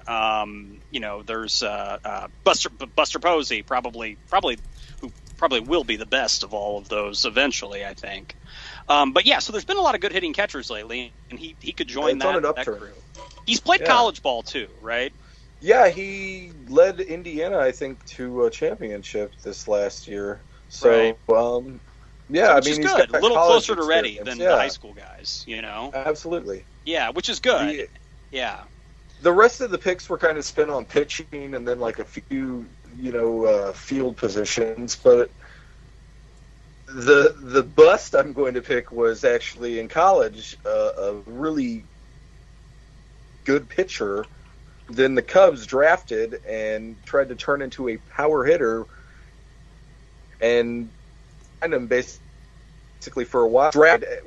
um, you know, there's uh, uh, Buster Buster Posey, probably probably who probably will be the best of all of those eventually, I think. Um, but yeah, so there's been a lot of good hitting catchers lately, and he he could join that, that crew. He's played yeah. college ball too, right? Yeah, he led Indiana, I think, to a championship this last year. So, right. um, yeah, which I mean, is good. A little closer to ready than yeah. the high school guys, you know. Absolutely. Yeah, which is good. The, yeah. The rest of the picks were kind of spent on pitching and then like a few, you know, uh, field positions, but the the bust I'm going to pick was actually in college uh, a really good pitcher then the Cubs drafted and tried to turn into a power hitter, and kind of basically for a while drafted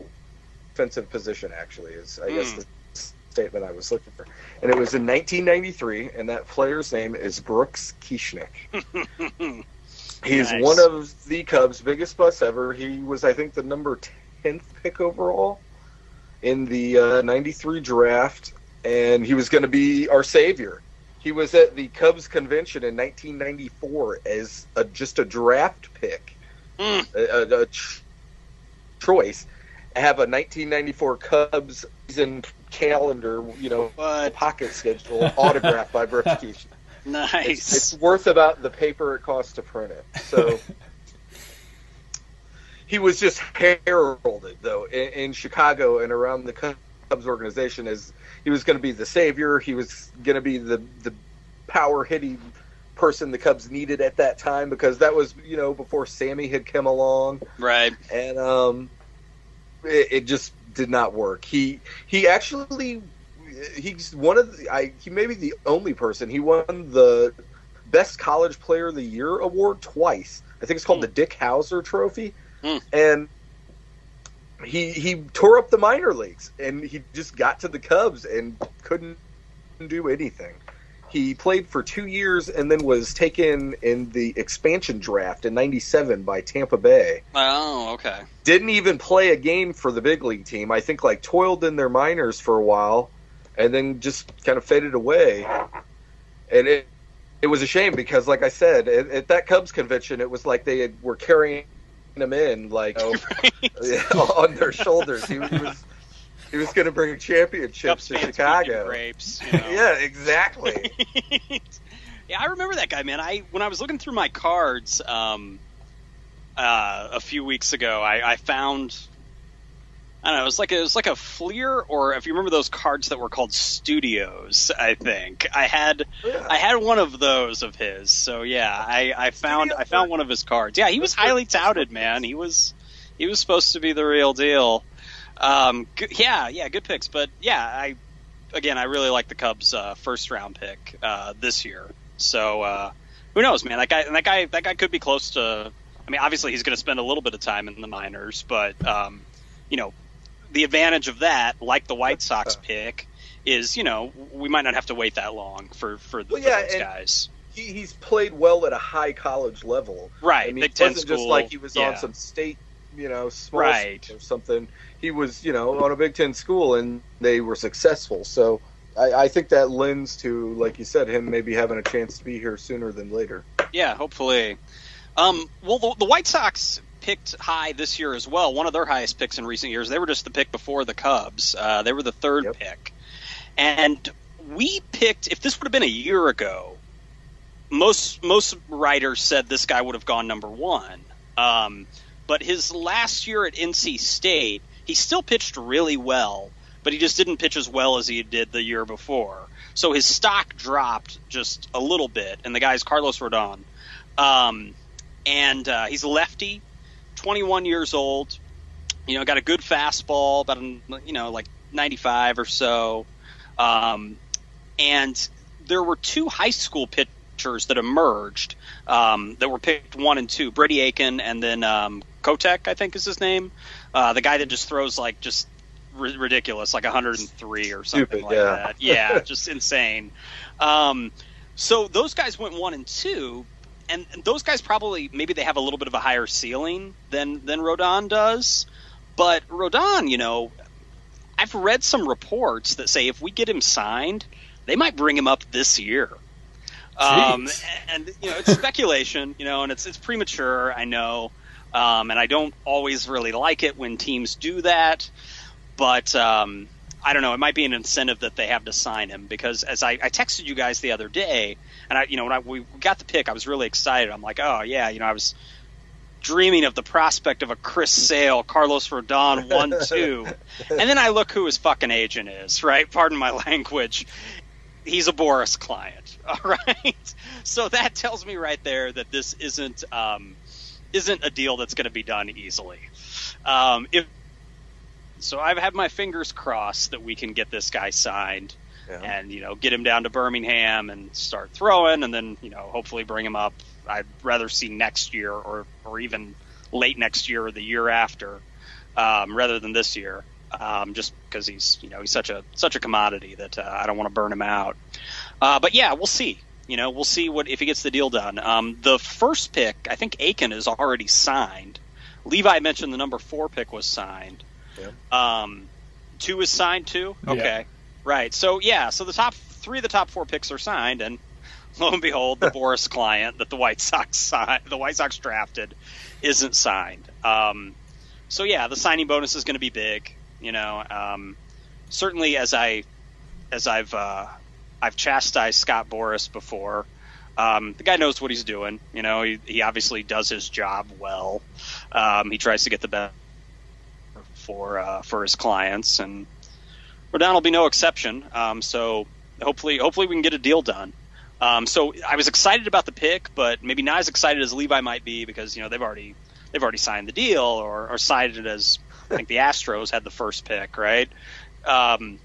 defensive position. Actually, is I mm. guess hmm. the statement I was looking for, and it was in 1993, and that player's name is Brooks Kieschnick. <laughs> He's nice. one of the Cubs' biggest busts ever. He was, I think, the number 10th pick overall in the uh, 93 draft and he was going to be our savior. He was at the Cubs convention in 1994 as a, just a draft pick, mm. a, a, a choice, have a 1994 Cubs season calendar, you know, what? pocket schedule autographed by <laughs> Brooks Keish. Nice. It's, it's, worth about the paper it costs to print it. So <laughs> he was just heralded though in, in Chicago and around the Cubs organization as he was going to be the savior. He was going to be the the power hitting person the Cubs needed at that time because that was you know before Sammy had come along. Right. And um, it, it just did not work. He he actually he's one of the I he may be the only person he won the best college player of the year award twice. I think it's called mm. the Dick Howser Trophy, mm. and he he tore up the minor leagues and he just got to the Cubs and couldn't do anything. He played for two years and then was taken in the expansion draft in '97 by Tampa Bay. Oh, okay. Didn't even play a game for the big league team. I think like toiled in their minors for a while, and then just kind of faded away. And it it was a shame because, like I said, at, at that Cubs convention, it was like they had, were carrying him in like <laughs> oh, <laughs> on their shoulders. He, was he was going to bring championships to Chicago. Grapes, you know. <laughs> yeah, exactly. yeah, I remember that guy, man. I when I was looking through my cards um, uh, a few weeks ago, I, I found I don't know. It was like a, it was like a Fleer, or if you remember those cards that were called Studios. I think I had yeah. I had one of those of his. So yeah, I, I found Studio I found one of his cards. Yeah, he was highly touted, man. He was he was supposed to be the real deal. Um, good, yeah, yeah, good picks. But yeah, I again I really like the Cubs' uh, first round pick uh, this year. So uh, who knows, man? That guy that guy that guy could be close to. I mean, obviously he's going to spend a little bit of time in the minors, but um, you know, the advantage of that, like the White Sox pick, is you know we might not have to wait that long for for, the, well, yeah, for those guys. He, he's played well at a high college level, right? I mean, Big it wasn't just like he was yeah. on some state, you know, small right. or something. He was, you know, on a Big Ten school, and they were successful. So I, I think that lends to, like you said, him maybe having a chance to be here sooner than later. Yeah, hopefully. Um, well, the, the White Sox picked high this year as well. One of their highest picks in recent years. They were just the pick before the Cubs. Uh, they were the third yep. pick, and we picked. If this would have been a year ago, most most writers said this guy would have gone number one. Um, but his last year at NC State, he still pitched really well, but he just didn't pitch as well as he did the year before. So his stock dropped just a little bit, and the guy's Carlos Rodon. Um, and uh, he's a lefty. 21 years old. You know, got a good fastball, about you know like 95 or so. Um, and there were two high school pitchers that emerged um, that were picked one and two. Brady Aiken and then um, Kolek, I think is his name. Uh, the guy that just throws like just r- ridiculous, like 103 or something Stupid, like yeah. that. Yeah, just insane. Um, so those guys went one and two, and, those guys probably maybe they have a little bit of a higher ceiling than than Rodon does. But Rodon, you know, I've read some reports that say if we get him signed, they might bring him up this year. Um, and you know, it's speculation, you know, and it's it's premature. I know, um, and I don't always really like it when teams do that. But um, I don't know. It might be an incentive that they have to sign him because as I, I texted you guys the other day, and I, you know, when I, we got the pick, I was really excited. I'm like, oh yeah, you know, I was dreaming of the prospect of a Chris Sale, Carlos Rodon <laughs> one two, and then I look who his fucking agent is. Right? Pardon my <laughs> language. He's a Boras client. <laughs> All right. So that tells me right there that this isn't um, isn't a deal that's going to be done easily. Um, if so I've had my fingers crossed that we can get this guy signed yeah. and you know get him down to Birmingham and start throwing, and then you know hopefully bring him up. I'd rather see next year or or even late next year or the year after, um, rather than this year. Um, just because he's you know he's such a such a commodity that uh, I don't want to burn him out. Uh, but yeah, we'll see. You know, we'll see what if he gets the deal done. Um, the first pick, I think Aiken is already signed. Levi mentioned the number four pick was signed. Yeah. Um, two is signed too. Okay, yeah. right. So yeah, so the top three of the top four picks are signed, and lo and behold, the <laughs> Boras client that the White Sox signed, the White Sox drafted, isn't signed. Um, so yeah, the signing bonus is going to be big. You know, um, certainly as I as I've uh, I've chastised Scott Boras before. Um, the guy knows what he's doing. You know, he, he obviously does his job well. Um, he tries to get the best for uh, for his clients, and Rodon will be no exception. Um, so hopefully, hopefully we can get a deal done. Um, so I was excited about the pick, but maybe not as excited as Levi might be because you know they've already they've already signed the deal or, or signed it as I think the Astros had the first pick, right? Um,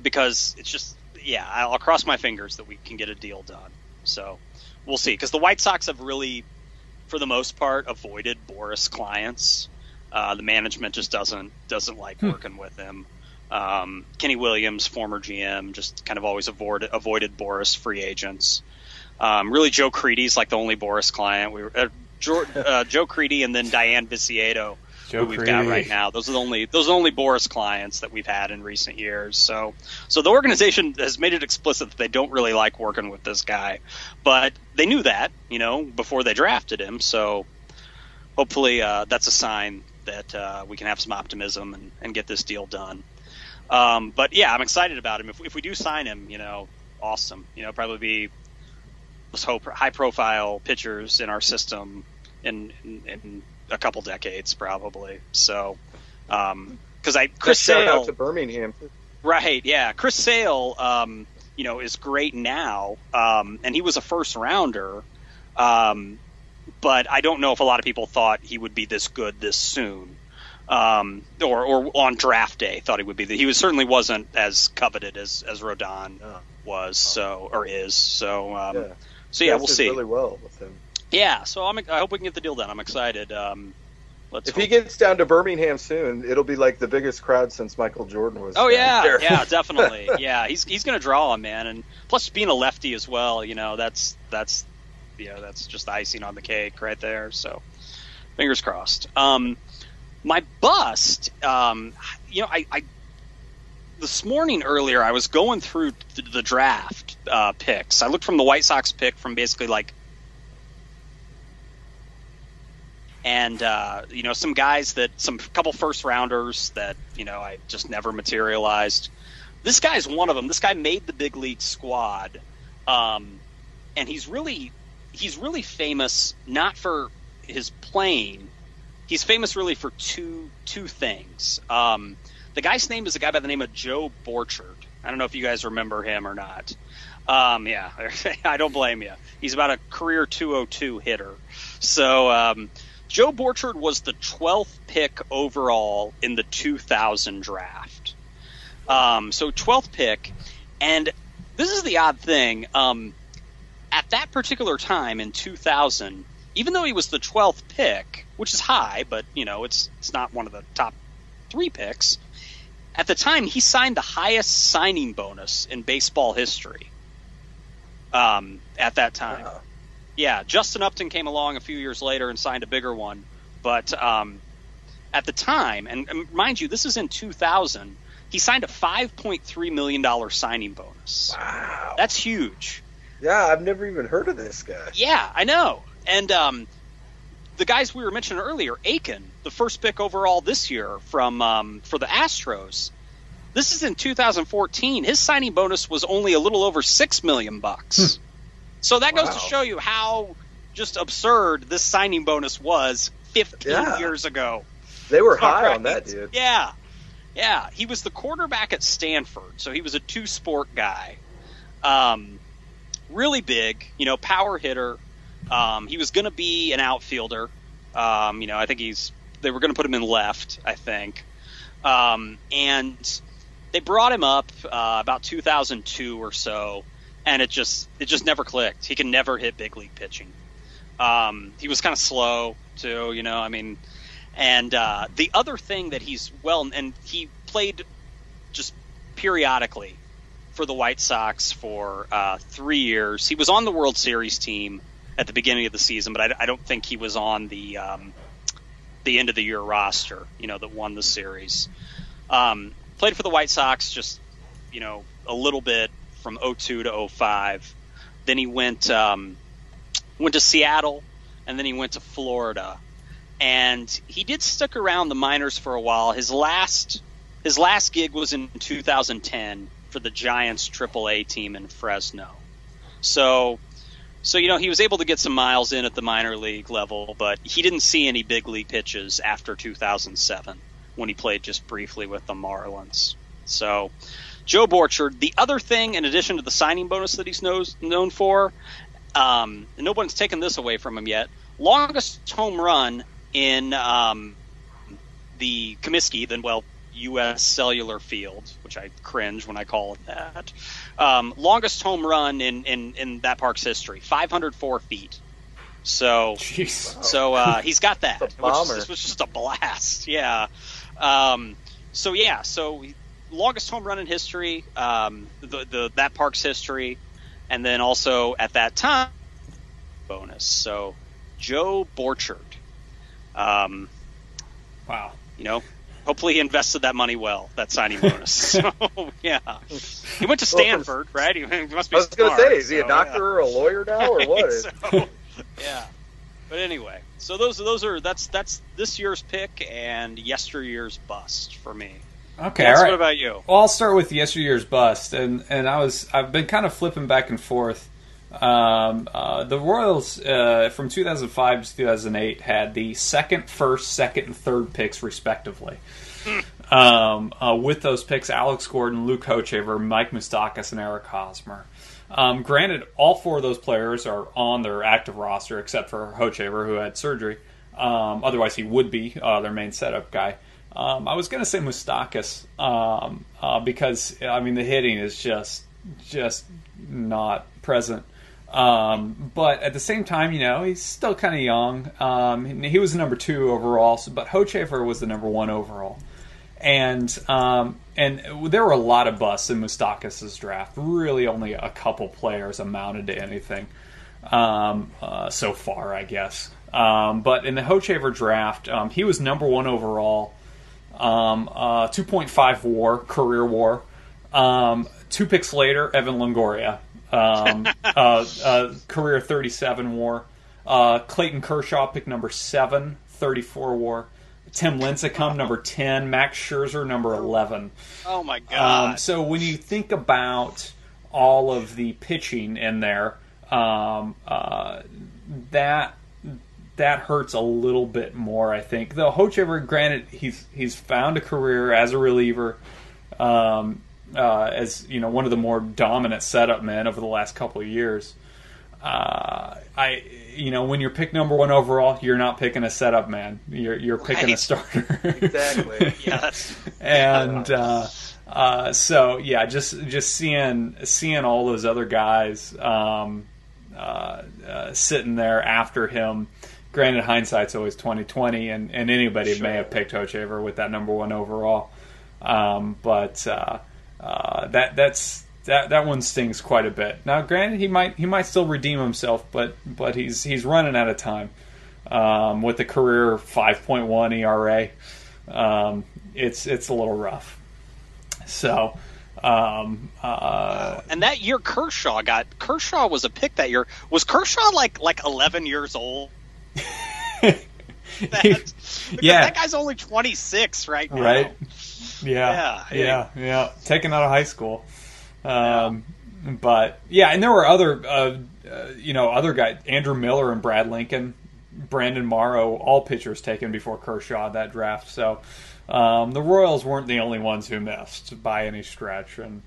because it's just yeah, I'll cross my fingers that we can get a deal done. So we'll see because the White Sox have really, for the most part, avoided Boras clients. Uh, the management just doesn't doesn't like hmm. working with him. Um, Kenny Williams, former GM, just kind of always avoided avoided Boras free agents. Um, really, Joe Crede's like the only Boras client. We were uh, Joe, uh, Joe Crede and then Dayan Viciedo Joe who we've got right now. Those are the only those are the only Boras clients that we've had in recent years. So so the organization has made it explicit that they don't really like working with this guy, but they knew that you know before they drafted him. So hopefully uh, that's a sign that uh, we can have some optimism and, and get this deal done. Um, but yeah, I'm excited about him. If, if we do sign him, you know, awesome. You know, probably be let's hope high profile pitchers in our system in, in, in a couple decades probably. So, um, because I Chris Sale out to Birmingham. Right, yeah. Chris Sale, um, you know, is great now, um, and he was a first rounder. Um, but I don't know if a lot of people thought he would be this good this soon, um, or or on draft day thought he would be. He was certainly wasn't as coveted as as Rodon was, so or is. So, um, yeah. so yeah, we'll see. Really well with him. Yeah, so I'm, I hope we can get the deal done. I'm excited. Um, let's if hope. he gets down to Birmingham soon, it'll be like the biggest crowd since Michael Jordan was. Oh yeah, there. yeah, definitely. <laughs> yeah, he's he's gonna draw him, man, and plus being a lefty as well, you know, that's that's you know that's just icing on the cake right there. So fingers crossed. Um, my bust, um, you know, I, I this morning earlier I was going through the, the draft uh, picks. I looked from the White Sox pick from basically like and uh, you know some guys that some couple first rounders that you know I just never materialized. This guy's one of them. This guy made the big league squad, um, and he's really he's really famous not for his playing. He's famous really for two two things. Um, the guy's name is a guy by the name of Joe Borchard. I don't know if you guys remember him or not. Um, yeah, <laughs> I don't blame you. He's about a career 202 hitter. So um, Joe Borchard was the 12th pick overall in the 2000 draft. Um, so 12th pick, and this is the odd thing. Um, at that particular time in 2000, even though he was the 12th pick, which is high, but you know it's it's not one of the top three picks. At the time, he signed the highest signing bonus in baseball history. Um, at that time, wow yeah, Justin Upton came along a few years later and signed a bigger one, but um, at the time, and, and, mind you, this is in 2000, he signed a 5.3 million dollar signing bonus. Wow, that's huge. Yeah, I've never even heard of this guy. Yeah, I know, and um, the guys we were mentioning earlier, Aiken, the first pick overall this year from um, for the Astros. This is in 2014. His signing bonus was only a little over six million bucks. Hmm. So that wow. goes to show you how just absurd this signing bonus was 15 yeah. years ago. They were high right. on that, dude. Yeah. Yeah. He was the quarterback at Stanford, so he was a two sport guy. Um, really big, you know, power hitter. Um, he was going to be an outfielder. Um, you know, I think he's, they were going to put him in left, I think. Um, and they brought him up uh, about 2002 or so and it just it just never clicked. He can never hit big league pitching. Um, he was kind of slow too, you know. I mean, and uh, the other thing that he's well, and he played just periodically for the White Sox for uh, three years. He was on the World Series team at the beginning of the season, but I, I don't think he was on the um, the end of the year roster. You know, that won the series. Um, played for the White Sox, just you know, a little bit from 02 to 05. then he went um, went to Seattle, and then he went to Florida. And he did stick around the minors for a while. His last his last gig was in 2010 for the Giants AAA team in Fresno. So so you know he was able to get some miles in at the minor league level, but he didn't see any big league pitches after 2007 when he played just briefly with the Marlins. So Joe Borchard. The other thing, in addition to the signing bonus that he's knows, known for, um, no one's taken this away from him yet. Longest home run in um, the Comiskey, then well, U.S. Cellular Field, which I cringe when I call it that. Um, longest home run in, in, in that park's history, 504 feet. So, Jeez. so uh, he's got that. Which this was just a blast. Yeah. Um, so yeah. So longest home run in history. Um, the, the that park's history and then also at that time bonus. So Joe Borchard. Um, wow. You know, hopefully he invested that money well, that signing bonus. <laughs> so yeah, he went to Stanford, well, right? He, must be. I was going to say, is he a doctor yeah. or a lawyer now, or <laughs> what? so, yeah. But anyway, so those those are that's that's this year's pick and yesteryear's bust for me. Okay, yes, all right. What about you? Well, I'll start with yesteryear's bust, and and I was I've been kind of flipping back and forth. Um, uh, the Royals uh, from 2005 to 2008 had the second, first, second, and third picks respectively. Um, uh, with those picks, Alex Gordon, Luke Hochevar, Mike Moustakas, and Eric Hosmer. Um, granted, all four of those players are on their active roster except for Hochevar, who had surgery. Um, otherwise, he would be uh, their main setup guy. Um, I was going to say Moustakas um, uh, because I mean the hitting is just just not present. Um, but at the same time, you know, he's still kind of young. Um, he was number two overall, so, but Hochevar was the number one overall. And um, and there were a lot of busts in Moustakas' draft. Really, only a couple players amounted to anything um, uh, so far, I guess. but in the Hochevar draft, he was number one overall. Um, uh, 2.5 war, career war. Um, two picks later, Evan Longoria. Um, uh, uh, career 37 war. Uh, Clayton Kershaw, pick number 7, 34 war. Tim Lincecum, number 10. Max Scherzer, number 11. Oh, my God. Um, so when you think about all of the pitching in there, um, uh, that that hurts a little bit more, I think. Though Hochevar, granted, he's he's found a career as a reliever, um, uh, as you know, one of the more dominant setup men over the last couple of years. Uh, I, you know, when you're picked number one overall, you're not picking a setup man. You're you're picking right. a starter. <laughs> <laughs> exactly. yes. and uh, uh, so yeah, just just seeing seeing all those other guys um, uh, uh, sitting there after him granted, hindsight's always twenty twenty, and, and anybody sure. may have picked Hochevar with that number one overall. Um, but uh, uh, that that's that that one stings quite a bit. Now, granted, he might he might still redeem himself, but but he's he's running out of time um, with a career five point one ERA. Um, it's it's a little rough. So. Um, uh, and that year Kershaw got Kershaw was a pick that year. Was Kershaw like like eleven years old <laughs> that, yeah, that guy's only 26 right now. Right. Yeah, yeah, yeah, yeah. Taken out of high school. Um, yeah. But yeah, and there were other, uh, uh, you know, other guys, Andrew Miller and Brad Lincoln, Brandon Morrow, all pitchers taken before Kershaw that draft. So um, the Royals weren't the only ones who missed by any stretch, and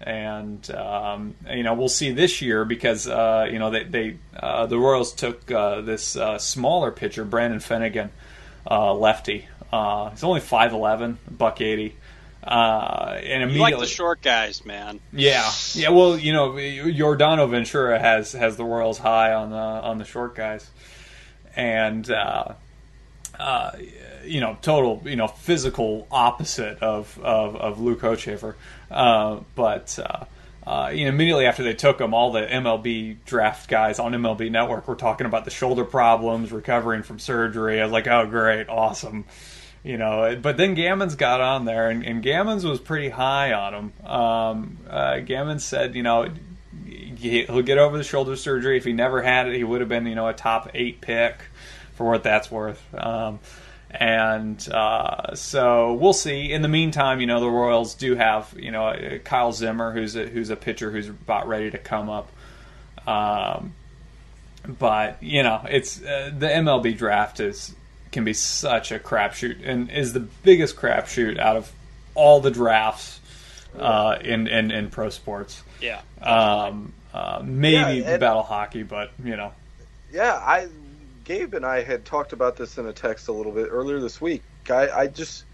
and um, you know we'll see this year because uh, you know they, they uh, the Royals took uh, this uh, smaller pitcher Brandon Finnegan, uh, lefty. Uh, he's only five eleven, buck eighty. and immediately, you like the short guys, man. Yeah, yeah. Well, you know, Yordano Ventura has has the Royals high on the on the short guys, and you know, total, you know, physical opposite of of, of Luke Hochevar. Uh, but uh, uh, you know, immediately after they took him, all the MLB draft guys on MLB Network were talking about the shoulder problems, recovering from surgery. I was like, oh, great, awesome. You know, but then Gammons got on there, and, and Gammons was pretty high on him. Um, uh, Gammons said, you know, he'll get over the shoulder surgery. If he never had it, he would have been you know a top eight pick, for what that's worth. Um, and uh, so we'll see. In the meantime, you know the Royals do have you know Kyle Zimmer, who's a, who's a pitcher who's about ready to come up. Um, but you know, it's uh, the MLB draft is can be such a crapshoot and is the biggest crapshoot out of all the drafts uh, in, in in pro sports. Yeah. Um, uh, maybe yeah, battle hockey, but you know. Yeah, I Gabe and I had talked about this in a text a little bit earlier this week. I, I just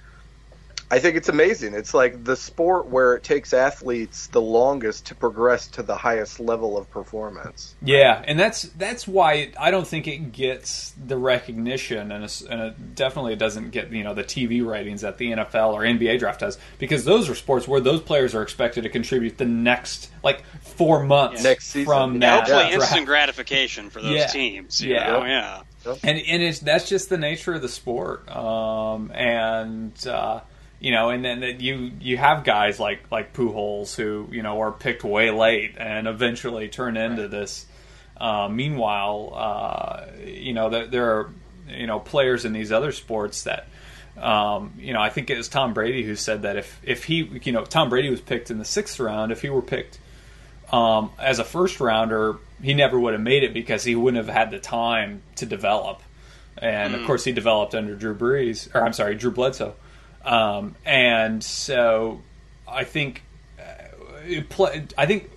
I think it's amazing. It's like the sport where it takes athletes the longest to progress to the highest level of performance. Yeah, and that's that's why it, I don't think it gets the recognition, and, and it definitely doesn't get you know the TV ratings that the NFL or NBA draft does, because those are sports where those players are expected to contribute the next like four months next season. from that. Hopefully, yeah. instant gratification for those yeah. teams. yeah, know? yeah. And and it's that's just the nature of the sport, um, and. Uh, you know, and then you you have guys like like Pujols who you know are picked way late and eventually turn into right. this. Uh, meanwhile, uh, you know there, there, are you know players in these other sports that um, you know I think it was Tom Brady who said that if if he you know Tom Brady was picked in the sixth round, if he were picked um, as a first rounder, he never would have made it because he wouldn't have had the time to develop. And mm. of course, he developed under Drew Brees, or I'm sorry, Drew Bledsoe. Um, and so I think uh, I think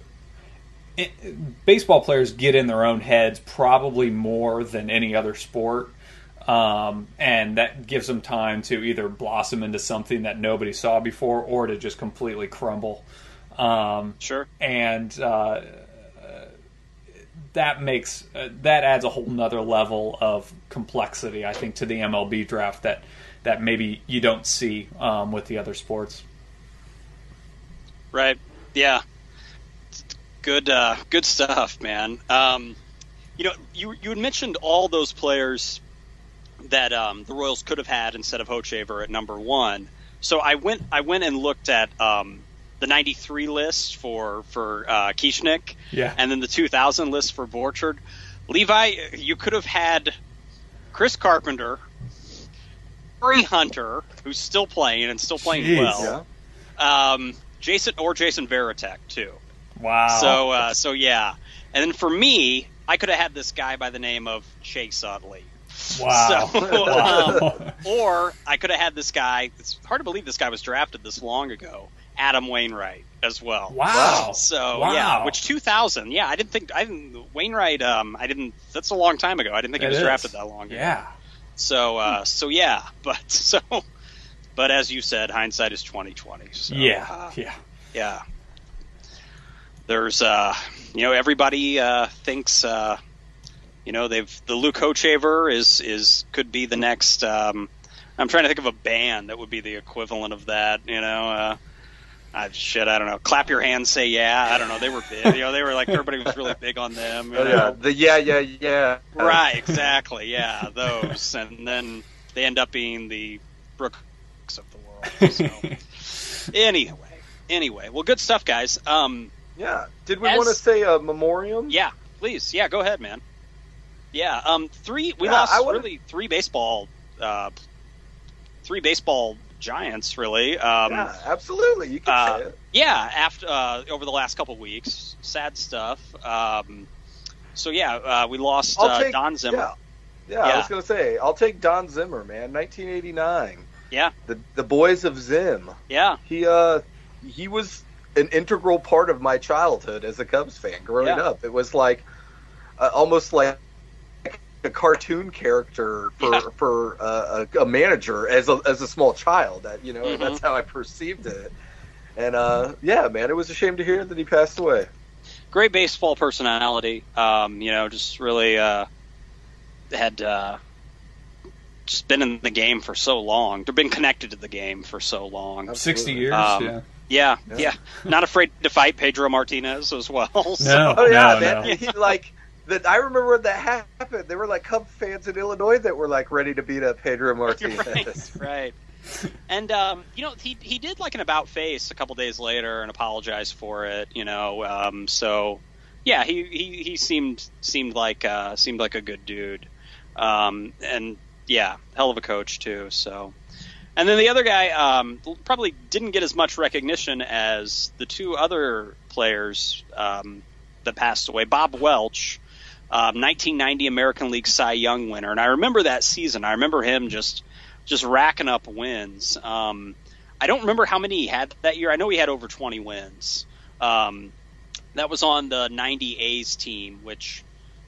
it, baseball players get in their own heads probably more than any other sport. Um, and that gives them time to either blossom into something that nobody saw before or to just completely crumble. Um, sure. And uh, that makes uh, that adds a whole nother level of complexity, I think, to the MLB draft that that maybe you don't see um, with the other sports. Right. Yeah. Good. Uh, good stuff, man. Um, you know, you you had mentioned all those players that um, the Royals could have had instead of Hochevar at number one. So I went I went and looked at um, the '93 list for for uh, Kieschnick, yeah, and then the 2000 list for Borchard. Levi, you could have had Chris Carpenter, Torii Hunter, who's still playing and still playing Jeez, well. Yeah. Um, Jason or Jason Varitek too. Wow. So uh, so yeah, and then for me, I could have had this guy by the name of Chase Utley. Wow. So, <laughs> um, or I could have had this guy. It's hard to believe this guy was drafted this long ago. Adam Wainwright as well. Wow. So wow. yeah, which 2000? Yeah, I didn't think I didn't Wainwright. Um, I didn't. That's a long time ago. I didn't think it he was is. drafted that long ago. Yeah. So uh, so yeah, <laughs> but so but as you said, hindsight is twenty twenty. So, yeah, uh, yeah, yeah. There's uh, you know everybody uh, thinks uh, you know they've the Luke Hochevar is is could be the next. Um, I'm trying to think of a band that would be the equivalent of that. You know. Uh, I, shit, I don't know. Clap your hands, say yeah. I don't know. They were big. You know, they were like everybody was really big on them. You oh, know? yeah, the yeah, yeah, yeah. Right, exactly. Yeah, those, and then they end up being the Brooks of the world. So. <laughs> anyway, anyway, well, good stuff, guys. Um, yeah. Did we as, want to say a memoriam? Yeah, please. Yeah, go ahead, man. Yeah. Um, three. We yeah, lost really three baseball. Uh, three baseball Giants, really. Um, yeah, absolutely. You can uh, say it. Yeah, after uh, over the last couple weeks, sad stuff. Um, so yeah, uh, we lost uh, take, Don Zimmer. Yeah. yeah, yeah, I was gonna say I'll take Don Zimmer, man. 1989. Yeah. The the boys of Zim. Yeah. He uh he was an integral part of my childhood as a Cubs fan growing yeah. up. It was like uh, almost like a cartoon character for yeah. for uh, a, a, manager as a as a small child. That you know, mm-hmm. that's how I perceived it. And uh, yeah, man, it was a shame to hear that he passed away. Great baseball personality. Um, you know, just really uh, had uh, just been in the game for so long. They've been connected to the game for so long. Absolutely. Sixty years. Um, yeah. Yeah, yeah, yeah, Not afraid to fight Pedro Martinez as well. So. No, oh yeah, no, man. No. He, like that I remember when that happened. There were like Cub fans in Illinois that were like ready to beat up Pedro <laughs> Martinez. right, right. and um, you know he he did like an about face a couple days later and apologized for it. You know, um, so yeah, he, he, he seemed seemed like uh, seemed like a good dude, um, and yeah, hell of a coach too. So, and then the other guy um, probably didn't get as much recognition as the two other players um, that passed away. Bob Welch, um, 1990 American League Cy Young winner, and I remember that season. I remember him just just racking up wins. Um, I don't remember how many he had that year. I know he had over 20 wins. Um, that was on the 90 A's team, which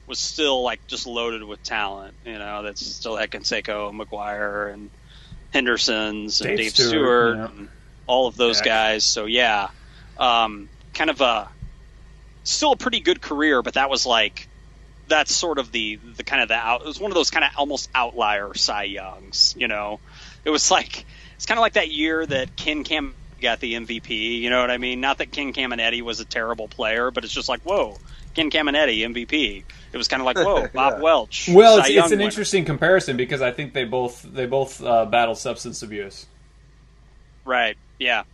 was still like just loaded with talent. You know, that's still had Canseco, McGwire, and Henderson's and Dave, Dave Stewart, Stewart yeah. and all of those guys. So yeah, um, kind of a still a pretty good career, but that was like that's sort of the the kind of the out. It was one of those kind of almost outlier Cy Youngs. You know, it was like it's kind of like that year that Ken Cam got the MVP. You know what I mean? Not that Ken Caminiti was a terrible player, but it's just like whoa, Ken Caminiti MVP. It was kind of like whoa, <laughs> Bob yeah. Welch. Well, it's, it's, an winner. interesting comparison because I think they both they both uh, battled substance abuse. Right. Yeah.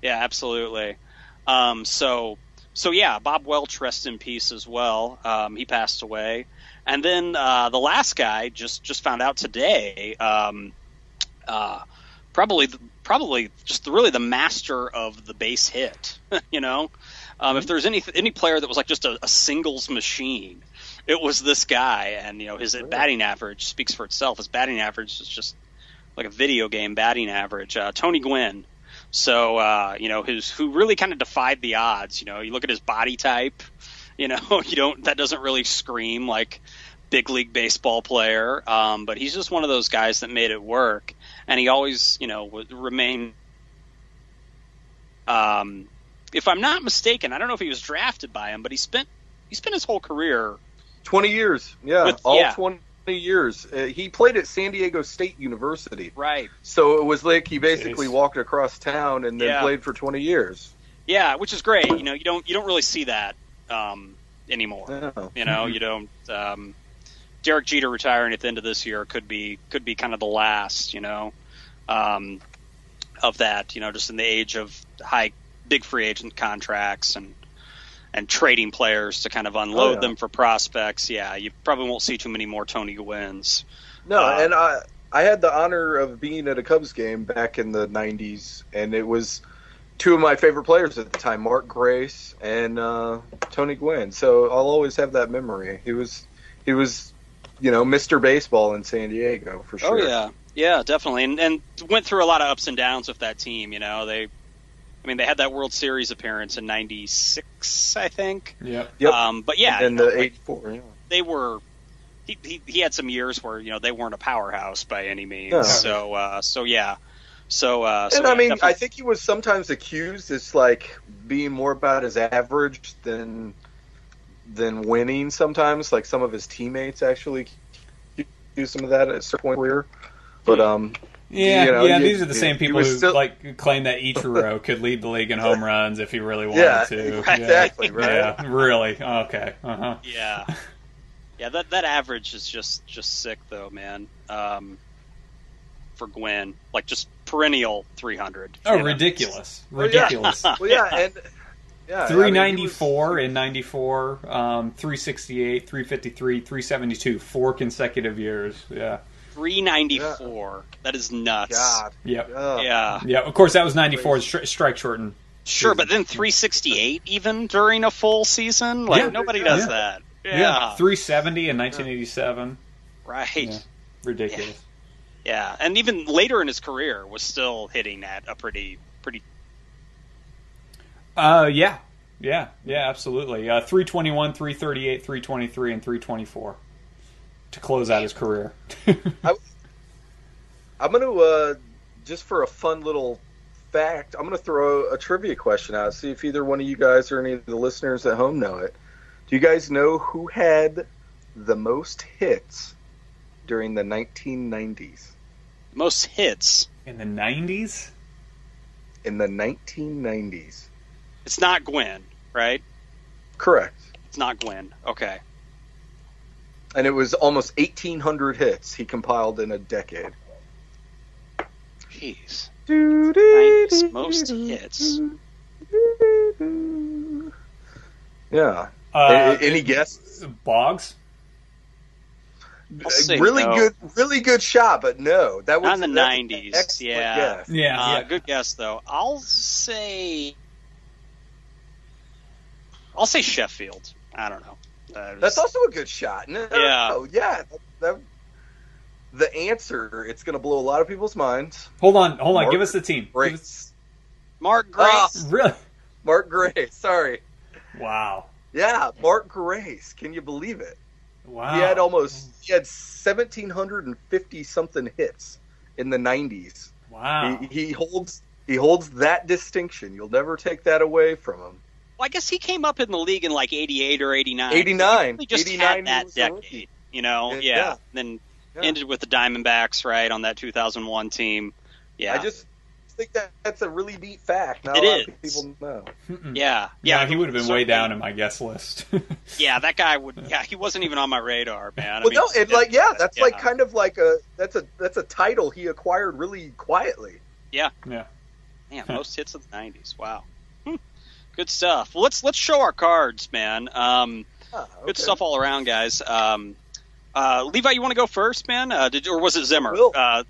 Yeah. Absolutely. Um, so so yeah, Bob Welch, rest in peace as well. Um, he passed away, and then uh, the last guy just just found out today. Um, uh, probably probably just really the master of the base hit. <laughs> you know, um, if mm-hmm. there's any any player that was like just a, a, singles machine, it was this guy. And you know, his really? batting average speaks for itself. His batting average is just like a video game batting average. Uh, Tony Gwynn so uh, you know, his who really kind of defied the odds. You know, you look at his body type. You know, <laughs> you don't that doesn't really scream like big league baseball player. Um, but he's just one of those guys that made it work, and he always you know would remain. Um, if I'm not mistaken, I don't know if he was drafted by him, but he spent he spent his whole career. Twenty years, yeah, with, all yeah. twenty years. Uh, he played at San Diego State University. Right. So it was like he basically Jeez. walked across town and then yeah. played for 20 years. Yeah, which is great. You know, you don't you don't really see that um, anymore. No. You know, you don't. Um, Derek Jeter retiring at the end of this year could be could be kind of the last. You know, um, of that. You know, just in the age of high big free agent contracts and and trading players to kind of unload oh, yeah. them for prospects, yeah, you probably won't see too many more Tony Gwynns. No, uh, and I I had the honor of being at a Cubs game back in the '90s, and it was two of my favorite players at the time, Mark Grace and uh, Tony Gwynn. So I'll always have that memory. He was he was you know Mr. Baseball in San Diego for oh, sure. Oh yeah, yeah, definitely, and, and went through a lot of ups and downs with that team. You know, they I mean, they had that World Series appearance in '96, I think. Yeah. Yep. Um, but yeah, and the '84. Yeah. They were. He, he, he had some years where you know they weren't a powerhouse by any means. No. So uh, so yeah. So, uh, so and I mean, definitely... I think he was sometimes accused as like being more about his average than than winning. Sometimes, like some of his teammates actually do some of that at a certain point career. But um, yeah, you know, yeah. You, these are the same people who still... like claim that Ichiro could lead the league in home <laughs> runs if he really wanted yeah, to. <laughs> Exactly. Yeah. Right. Yeah. Really. Okay. Uh huh. Yeah. Yeah. That that average is just just sick though, man. Um, for Gwynn, like just perennial 300. Oh, ridiculous! Ridiculous. <laughs> well, yeah, and. Yeah, 394 I mean, was... in 94, um, 368, 353, 372, four consecutive years. Yeah. 394. Yeah. That is nuts. God. Yep. Yeah. Yeah. Of course, that was 94 stri- strike shortened. Sure, but then 368 even during a full season? Like, yeah. nobody does yeah. that. Yeah. yeah. 370 in 1987. Right. Ridiculous. Yeah. And even later in his career was still hitting at a pretty, pretty. Uh, yeah. Yeah. Yeah, absolutely. Uh, 321, 338, 323, and 324 to close out his career. I, am going to uh, just for a fun little fact, I'm going to throw a trivia question out. See if either one of you guys or any of the listeners at home know it. Do you guys know who had the most hits during the 1990s? Most hits in the 90s? In the 1990s. It's not Gwynn, right? Correct. It's not Gwynn. Okay and it was almost 1,800 hits he compiled in a decade. Jeez. Nice, most hits. Yeah. Uh, Any guesses? Boggs. Really no. good, really good shot, but no, that was Not in the nineties. Yeah, guess. Yeah, Uh, yeah. Good guess though. I'll say. I'll say Sheffield. I don't know. Uh, That's also a good shot. No, Yeah. no, yeah. That, that- the answer, it's going to blow a lot of people's minds. Hold on, hold on. Mark Give us the team. Give us- Grace, Mark Grace. Ah. Really? Mark Grace. Sorry, Wow. yeah, Mark Grace. Can you believe it? Wow. He had almost he had seventeen hundred and fifty something hits in the nineties. Wow. He, he holds he holds that distinction. You'll never take that away from him. Well, I guess he came up in the league in like '88 or '89. Eighty nine. He just Eighty had that decade, you know. Yeah. Yeah. Yeah. Then Yeah. ended with the Diamondbacks, right, on that 2001 team. Yeah. I just think that that's a really neat fact. Not It a lot is. of people know. Mm-mm. yeah. Yeah, Yeah. he would have been way down in my guest list. <laughs> Yeah, that guy would. Yeah, he wasn't even on my radar, man. I Well, mean, no, and like yeah, that's like kind of like a that's a that's a title he acquired really quietly. Yeah, yeah. Man, <laughs> most hits of the '90s. Wow. Good stuff. Well, let's let's show our cards, man. Um, Ah, good stuff all around, guys. Um, uh, Levi, you want to go first, man? Uh, did or was it Zimmer? Uh,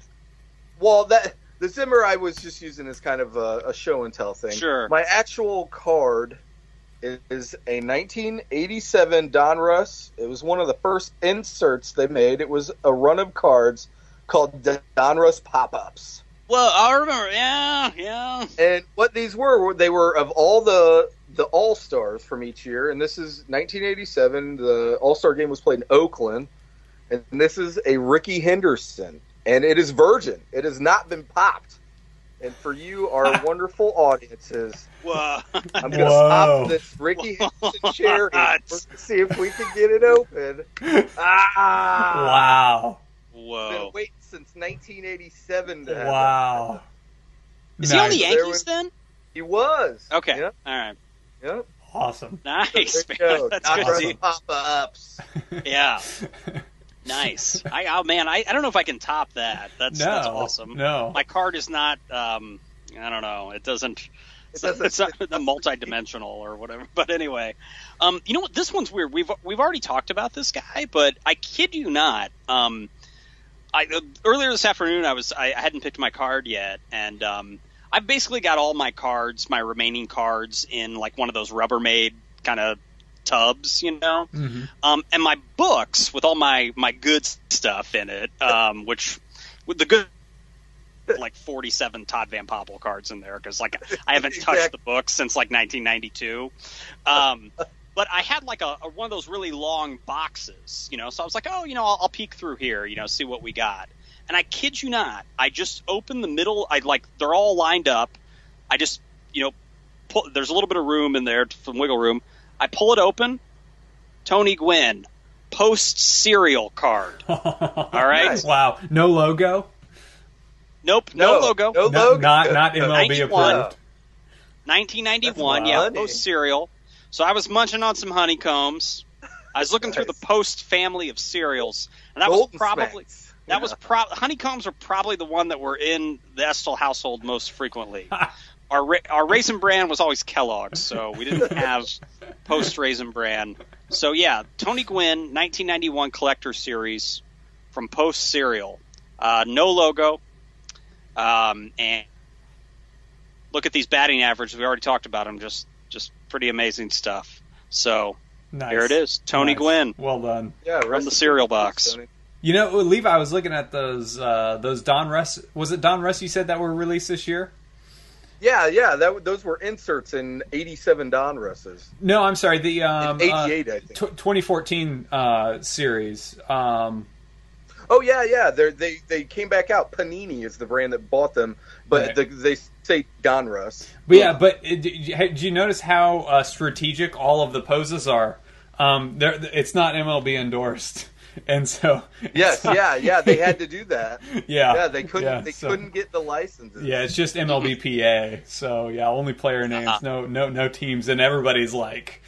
Well, that the Zimmer I was just using as kind of a, a show and tell thing. Sure. My actual card is a 1987 Donruss. It was one of the first inserts they made. It was a run of cards called Donruss Pop-Ups. Well, I remember. Yeah, yeah. And what these were, were they were of all the the All Stars from each year, and this is 1987. The All Star game was played in Oakland, and this is a Rickey Henderson, and it is virgin. It has not been popped. And for you, our <laughs> wonderful audiences, Whoa. I'm going to Whoa. pop this Rickey Henderson chair <laughs> What? to see if we can get it open. Ah! <laughs> wow. Whoa. waiting since 1987 Wow. Is he on the Yankees was- then? He was. Okay. Yep. All right. Yep. Awesome. Nice, There man. you go. That's good to see. Pop-ups. <laughs> Yeah. Nice. I oh man, I, I don't know if I can top that. That's no. that's awesome. No. My card is not um I don't know. It doesn't It it's, doesn't- it's not the multi-dimensional or whatever. But anyway, um, you know what? This one's weird. We've we've already talked about this guy, but I kid you not. Um, I uh, earlier this afternoon I was I, I hadn't picked my card yet, and um, I've basically got all my cards, my remaining cards, in like one of those Rubbermaid kind of tubs, you know. Mhm. Um, and my books with all my my good stuff in it, um, which with the good like 47 Todd Van Poppel cards in there because like I haven't touched Exactly. the book since like 1992. Um, but I had like a, a one of those really long boxes, you know. So I was like, oh, you know, I'll, I'll peek through here, you know, see what we got. And I kid you not, I just opened the middle. I like they're all lined up. I just you know, pull, there's a little bit of room in there, some wiggle room. I pull it open. Tony Gwynn, post serial card. <laughs> All right. Nice. Wow. No logo. Nope, no, logo. No No- logo. Not not MLB 91. approved. 1991, That's yeah, post cereal. So I was munching on some honeycombs. I was looking through the post family of cereals, and that was probably Smacks. that Yeah. was pro- honeycombs are probably the one that were in the Estel household most frequently. <laughs> our ra- our raisin bran was always Kellogg's, so we didn't have <laughs> post raisin bran. So yeah, Tony Gwynn, 1991 collector series from Post Cereal, uh, no logo, um, and look at these batting averages. We already talked about them. Just just pretty amazing stuff. So Nice. here it is, Tony Nice. Gwynn. Well done. yeah, from the cereal box. Tony. You know, Levi, I was looking at those uh, those Donruss. Was it Donruss you said that were released this year? Yeah, yeah, that those were inserts in '87 Donrusses. No, I'm sorry. The um, In uh, '88, I think. tw 2014 uh, series. Um, Oh yeah, yeah. They they they came back out. Panini is the brand that bought them, but Right. the, they say Donruss. but yeah, but did you, notice how uh, strategic all of the poses are? Um, they're, it's not MLB endorsed, <laughs> and so Yes, yeah, yeah. They had to do <laughs> that. yeah, Yeah, they couldn't. yeah, they so- couldn't get the licenses. Yeah, it's just MLBPA. So yeah, only player names, Uh-huh. no no no teams, and everybody's like,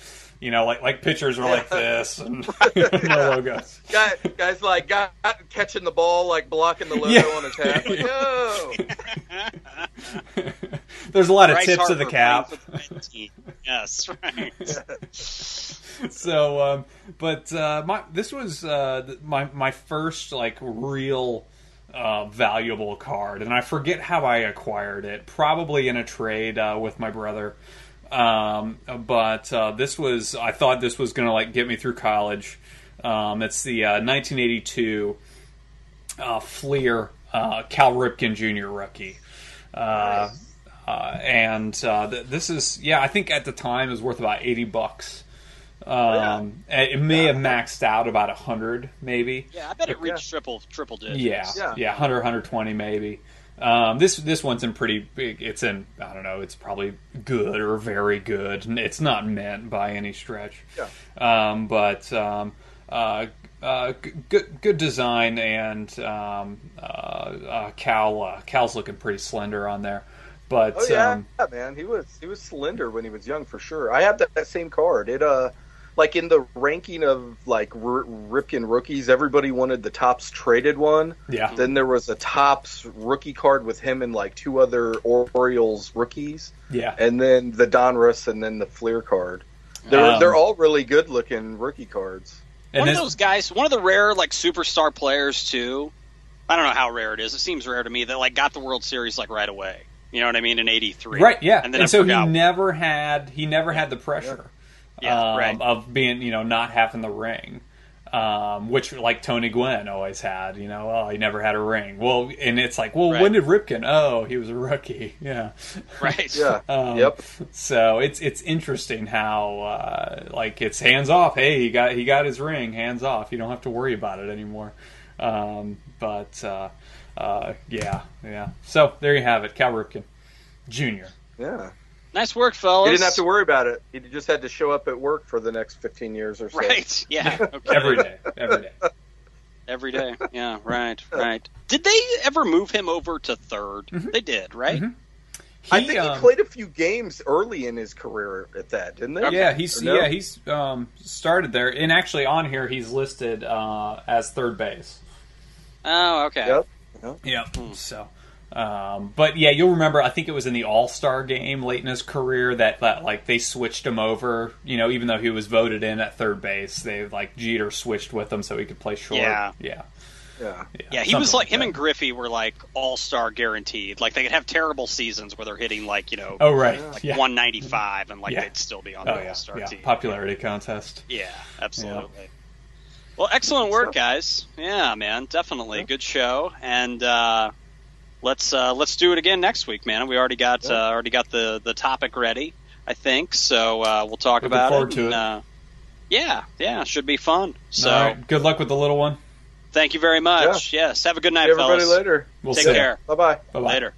You know, like like pitchers are like <laughs> this and <laughs> no logos. Guy, guys like guy catching the ball, like blocking the logo Yeah. on his hat. Like, oh, <laughs> There's a lot of tips Harper of the cap. playing for the red team. Yes, right. so um but uh my this was uh my my first like real uh valuable card and i forget how i acquired it probably in a trade uh with my brother um but uh this was i thought this was gonna like get me through college. Um it's the uh 1982 uh fleer uh cal ripken jr rookie. Uh uh, and uh, th- this is yeah i think at the time it was worth about 80 bucks. Um, it may have maxed out about 100 maybe. Yeah, I bet it reached triple triple digits. yeah. Yeah, Yeah. 100 120 maybe um, this this one's in pretty big it's in i don't know it's probably good or very good it's not meant by any stretch Yeah. um, but um, uh, uh, good good design and um, uh, uh, Cal uh, Cal's looking pretty slender on there but Oh yeah, um, yeah, man. He was he was slender when he was young for sure. I have that, that same card. It uh, like in the ranking of like R- Ripken rookies, everybody wanted the Topps traded one. yeah Then there was a Topps rookie card with him and like two other Orioles rookies, yeah and then the Donruss, and then the Fleer card. They're Um, they're all really good looking rookie cards. and one this, of those guys, one of the rare like superstar players too. I don't know how rare it is. It seems rare to me that like got the World Series like right away. You know what I mean? In '83, right yeah And and, then I so forgot. he never had he never had the pressure Yeah, um, right. of being you know not having the ring um, which like Tony Gwynn always had you know oh he never had a ring well and it's like well Right. when did Ripken oh he was a rookie <laughs> yeah right? Yeah. <laughs> Um, yep. So it's it's interesting how uh, like it's hands off. Hey, he got he got his ring. Hands off. You don't have to worry about it anymore. Um, but uh, uh, yeah, yeah. So there you have it, Cal Ripken Jr. Yeah. Nice work, fellas. He didn't have to worry about it. He just had to show up at work for the next 15 years or so. Right? <laughs> Yeah. <laughs> Okay. Every day, every day. Every day. Yeah. Right. Right. Did they ever move him over to 3rd They did, right? Mhm. I think um, he played a few games early in his career at that, didn't they? Yeah, he's no? yeah he's um, started there, and actually on here he's listed uh, as third base. Oh, okay. Yep. Yep. So, um, but yeah, you'll remember. I think it was in the All Star game late in his career that, that like they switched him over. You know, even though he was voted in at third base, they like Jeter switched with him so he could play short. Yeah. yeah, Yeah. Yeah, he was like him and Griffey were like all star guaranteed. Like they could have terrible seasons where they're hitting like you know Oh right. like yeah. 195 and like Yeah. they'd still be on Oh the yeah. all star yeah. team. Popularity contest. Yeah, absolutely. Well, excellent work, guys. Yeah, man, definitely good show, and uh, let's uh, let's do it again next week, man. We already got uh, already got the the topic ready, I think. So uh, we'll talk Looking about forward it. to and, it. Uh, yeah, yeah, should be fun. So right. Good luck with the little one. thank you very much. Yes, have a good night, See everybody fellas. later. We'll Take see. care. Bye bye. Bye bye. Later.